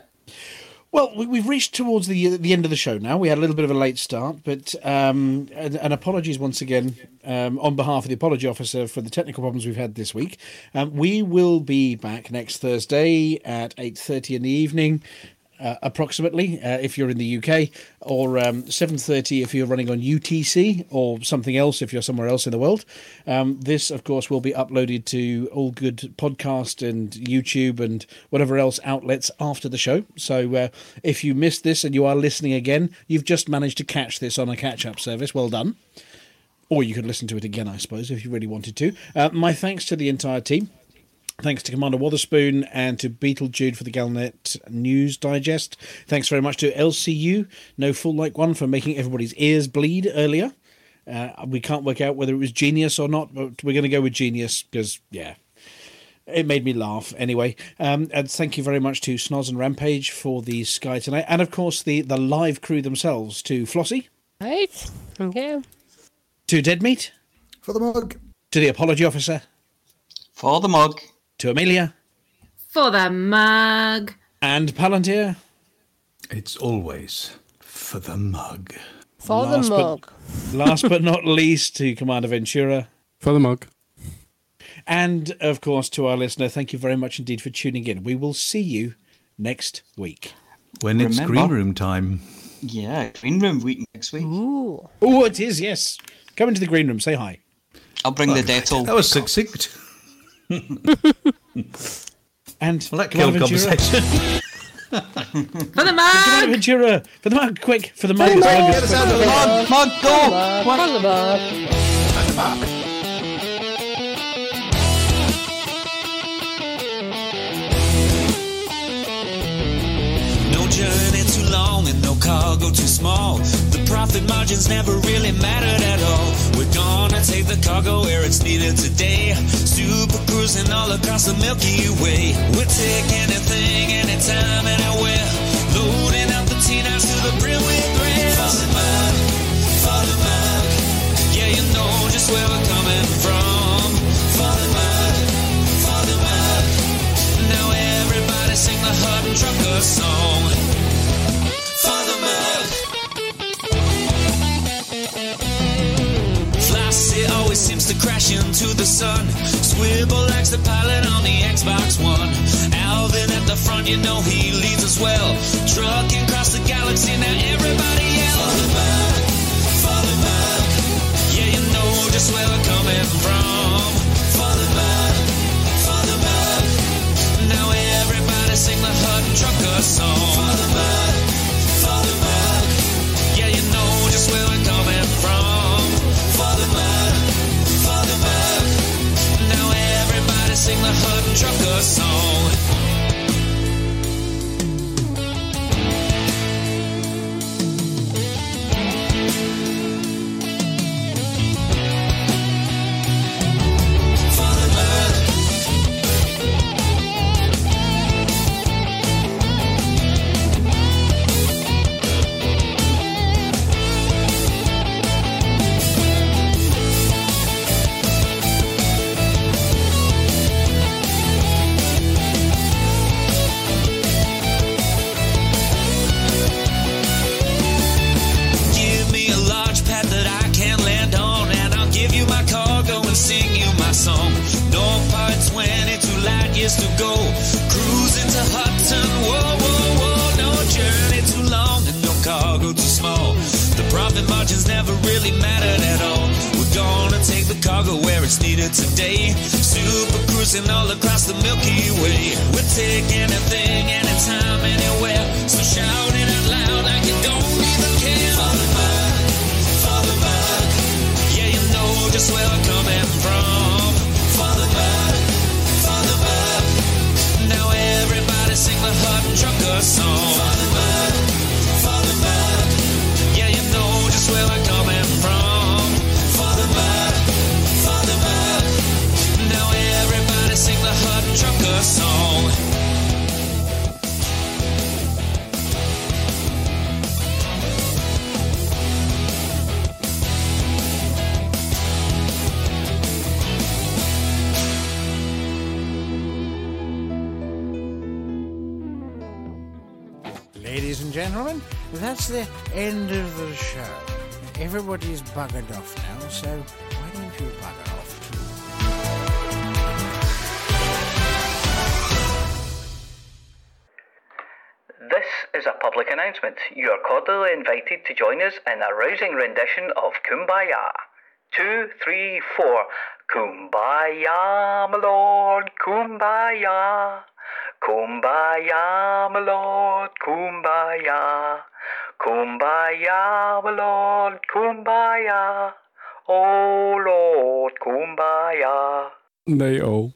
Well, we- we've reached towards the the end of the show now. We had a little bit of a late start, but um, and, and apologies once again um, on behalf of the apology officer for the technical problems we've had this week. Um, we will be back next Thursday at eight thirty in the evening. Uh, approximately, uh, if you're in the UK, or um, seven thirty if you're running on UTC, or something else if you're somewhere else in the world. Um, this, of course, will be uploaded to all good podcast and YouTube and whatever else outlets after the show. So, uh, if you missed this and you are listening again, you've just managed to catch this on a catch-up service. Well done. Or you could listen to it again, I suppose, if you really wanted to. Uh, my thanks to the entire team. Thanks to Commander Wotherspoon and to Beetlejude for the Galnet News Digest. Thanks very much to LCU, No Fool Like One, for making everybody's ears bleed earlier. Uh, we can't work out whether it was genius or not, but we're going to go with genius because, yeah, it made me laugh anyway. Um, and thank you very much to Snoz and Rampage for the Sky tonight. And of course, the, the live crew themselves to Flossie,
Right. Thank you.
to Dead Meat,
For the mug.
to the Apology Officer,
For the mug.
To Amelia,
For the mug.
and Palantir.
It's always for the mug.
For
Last
the
but-
mug.
Last but not least, to Commander Ventura.
For the mug.
And of course, to our listener, thank you very much indeed for tuning in. We will see you next week.
When it's green room time.
Yeah, green room week next week.
Ooh.
Oh, it is, yes. Come into the green room, say hi.
I'll bring the Dettol.
That was succinct.
And
Well, that killed
Ventura-
conversation.
For the
Commander
mug.
Ventura, for the mug, quick, for the mug.
For the mug.
Get us out of
For the
here.
mug.
Mug, go!
For the mug.
No journey too cargo too small. The
profit margins never really mattered at all. We're gonna take the cargo where it's needed today. Super cruising all across the Milky Way. We'll take anything, anytime, anywhere. Loading up the T-Nines to the brim with grain. Follow Mark, follow Mark. Yeah, you know just where we're coming from. Follow Mark, follow Mark. Now everybody sing the Hut Trucker song. Follow to crash into the sun. Swivel likes the pilot on the Xbox One. Alvin at the front, you know he leads us well. Trucking across the galaxy, now everybody yell. Follow Mark, follow Mark. Yeah, you know just where we're coming from. Follow Mark, follow Mark. Now everybody sing the Hut Trucker song. Follow Mark,
are cordially invited to join us in a rousing rendition of Kumbaya. Two, three, four. Kumbaya, my lord, Kumbaya. Kumbaya, my lord, Kumbaya. Kumbaya, my lord, Kumbaya. Oh Lord, Kumbaya.
Nej, oh.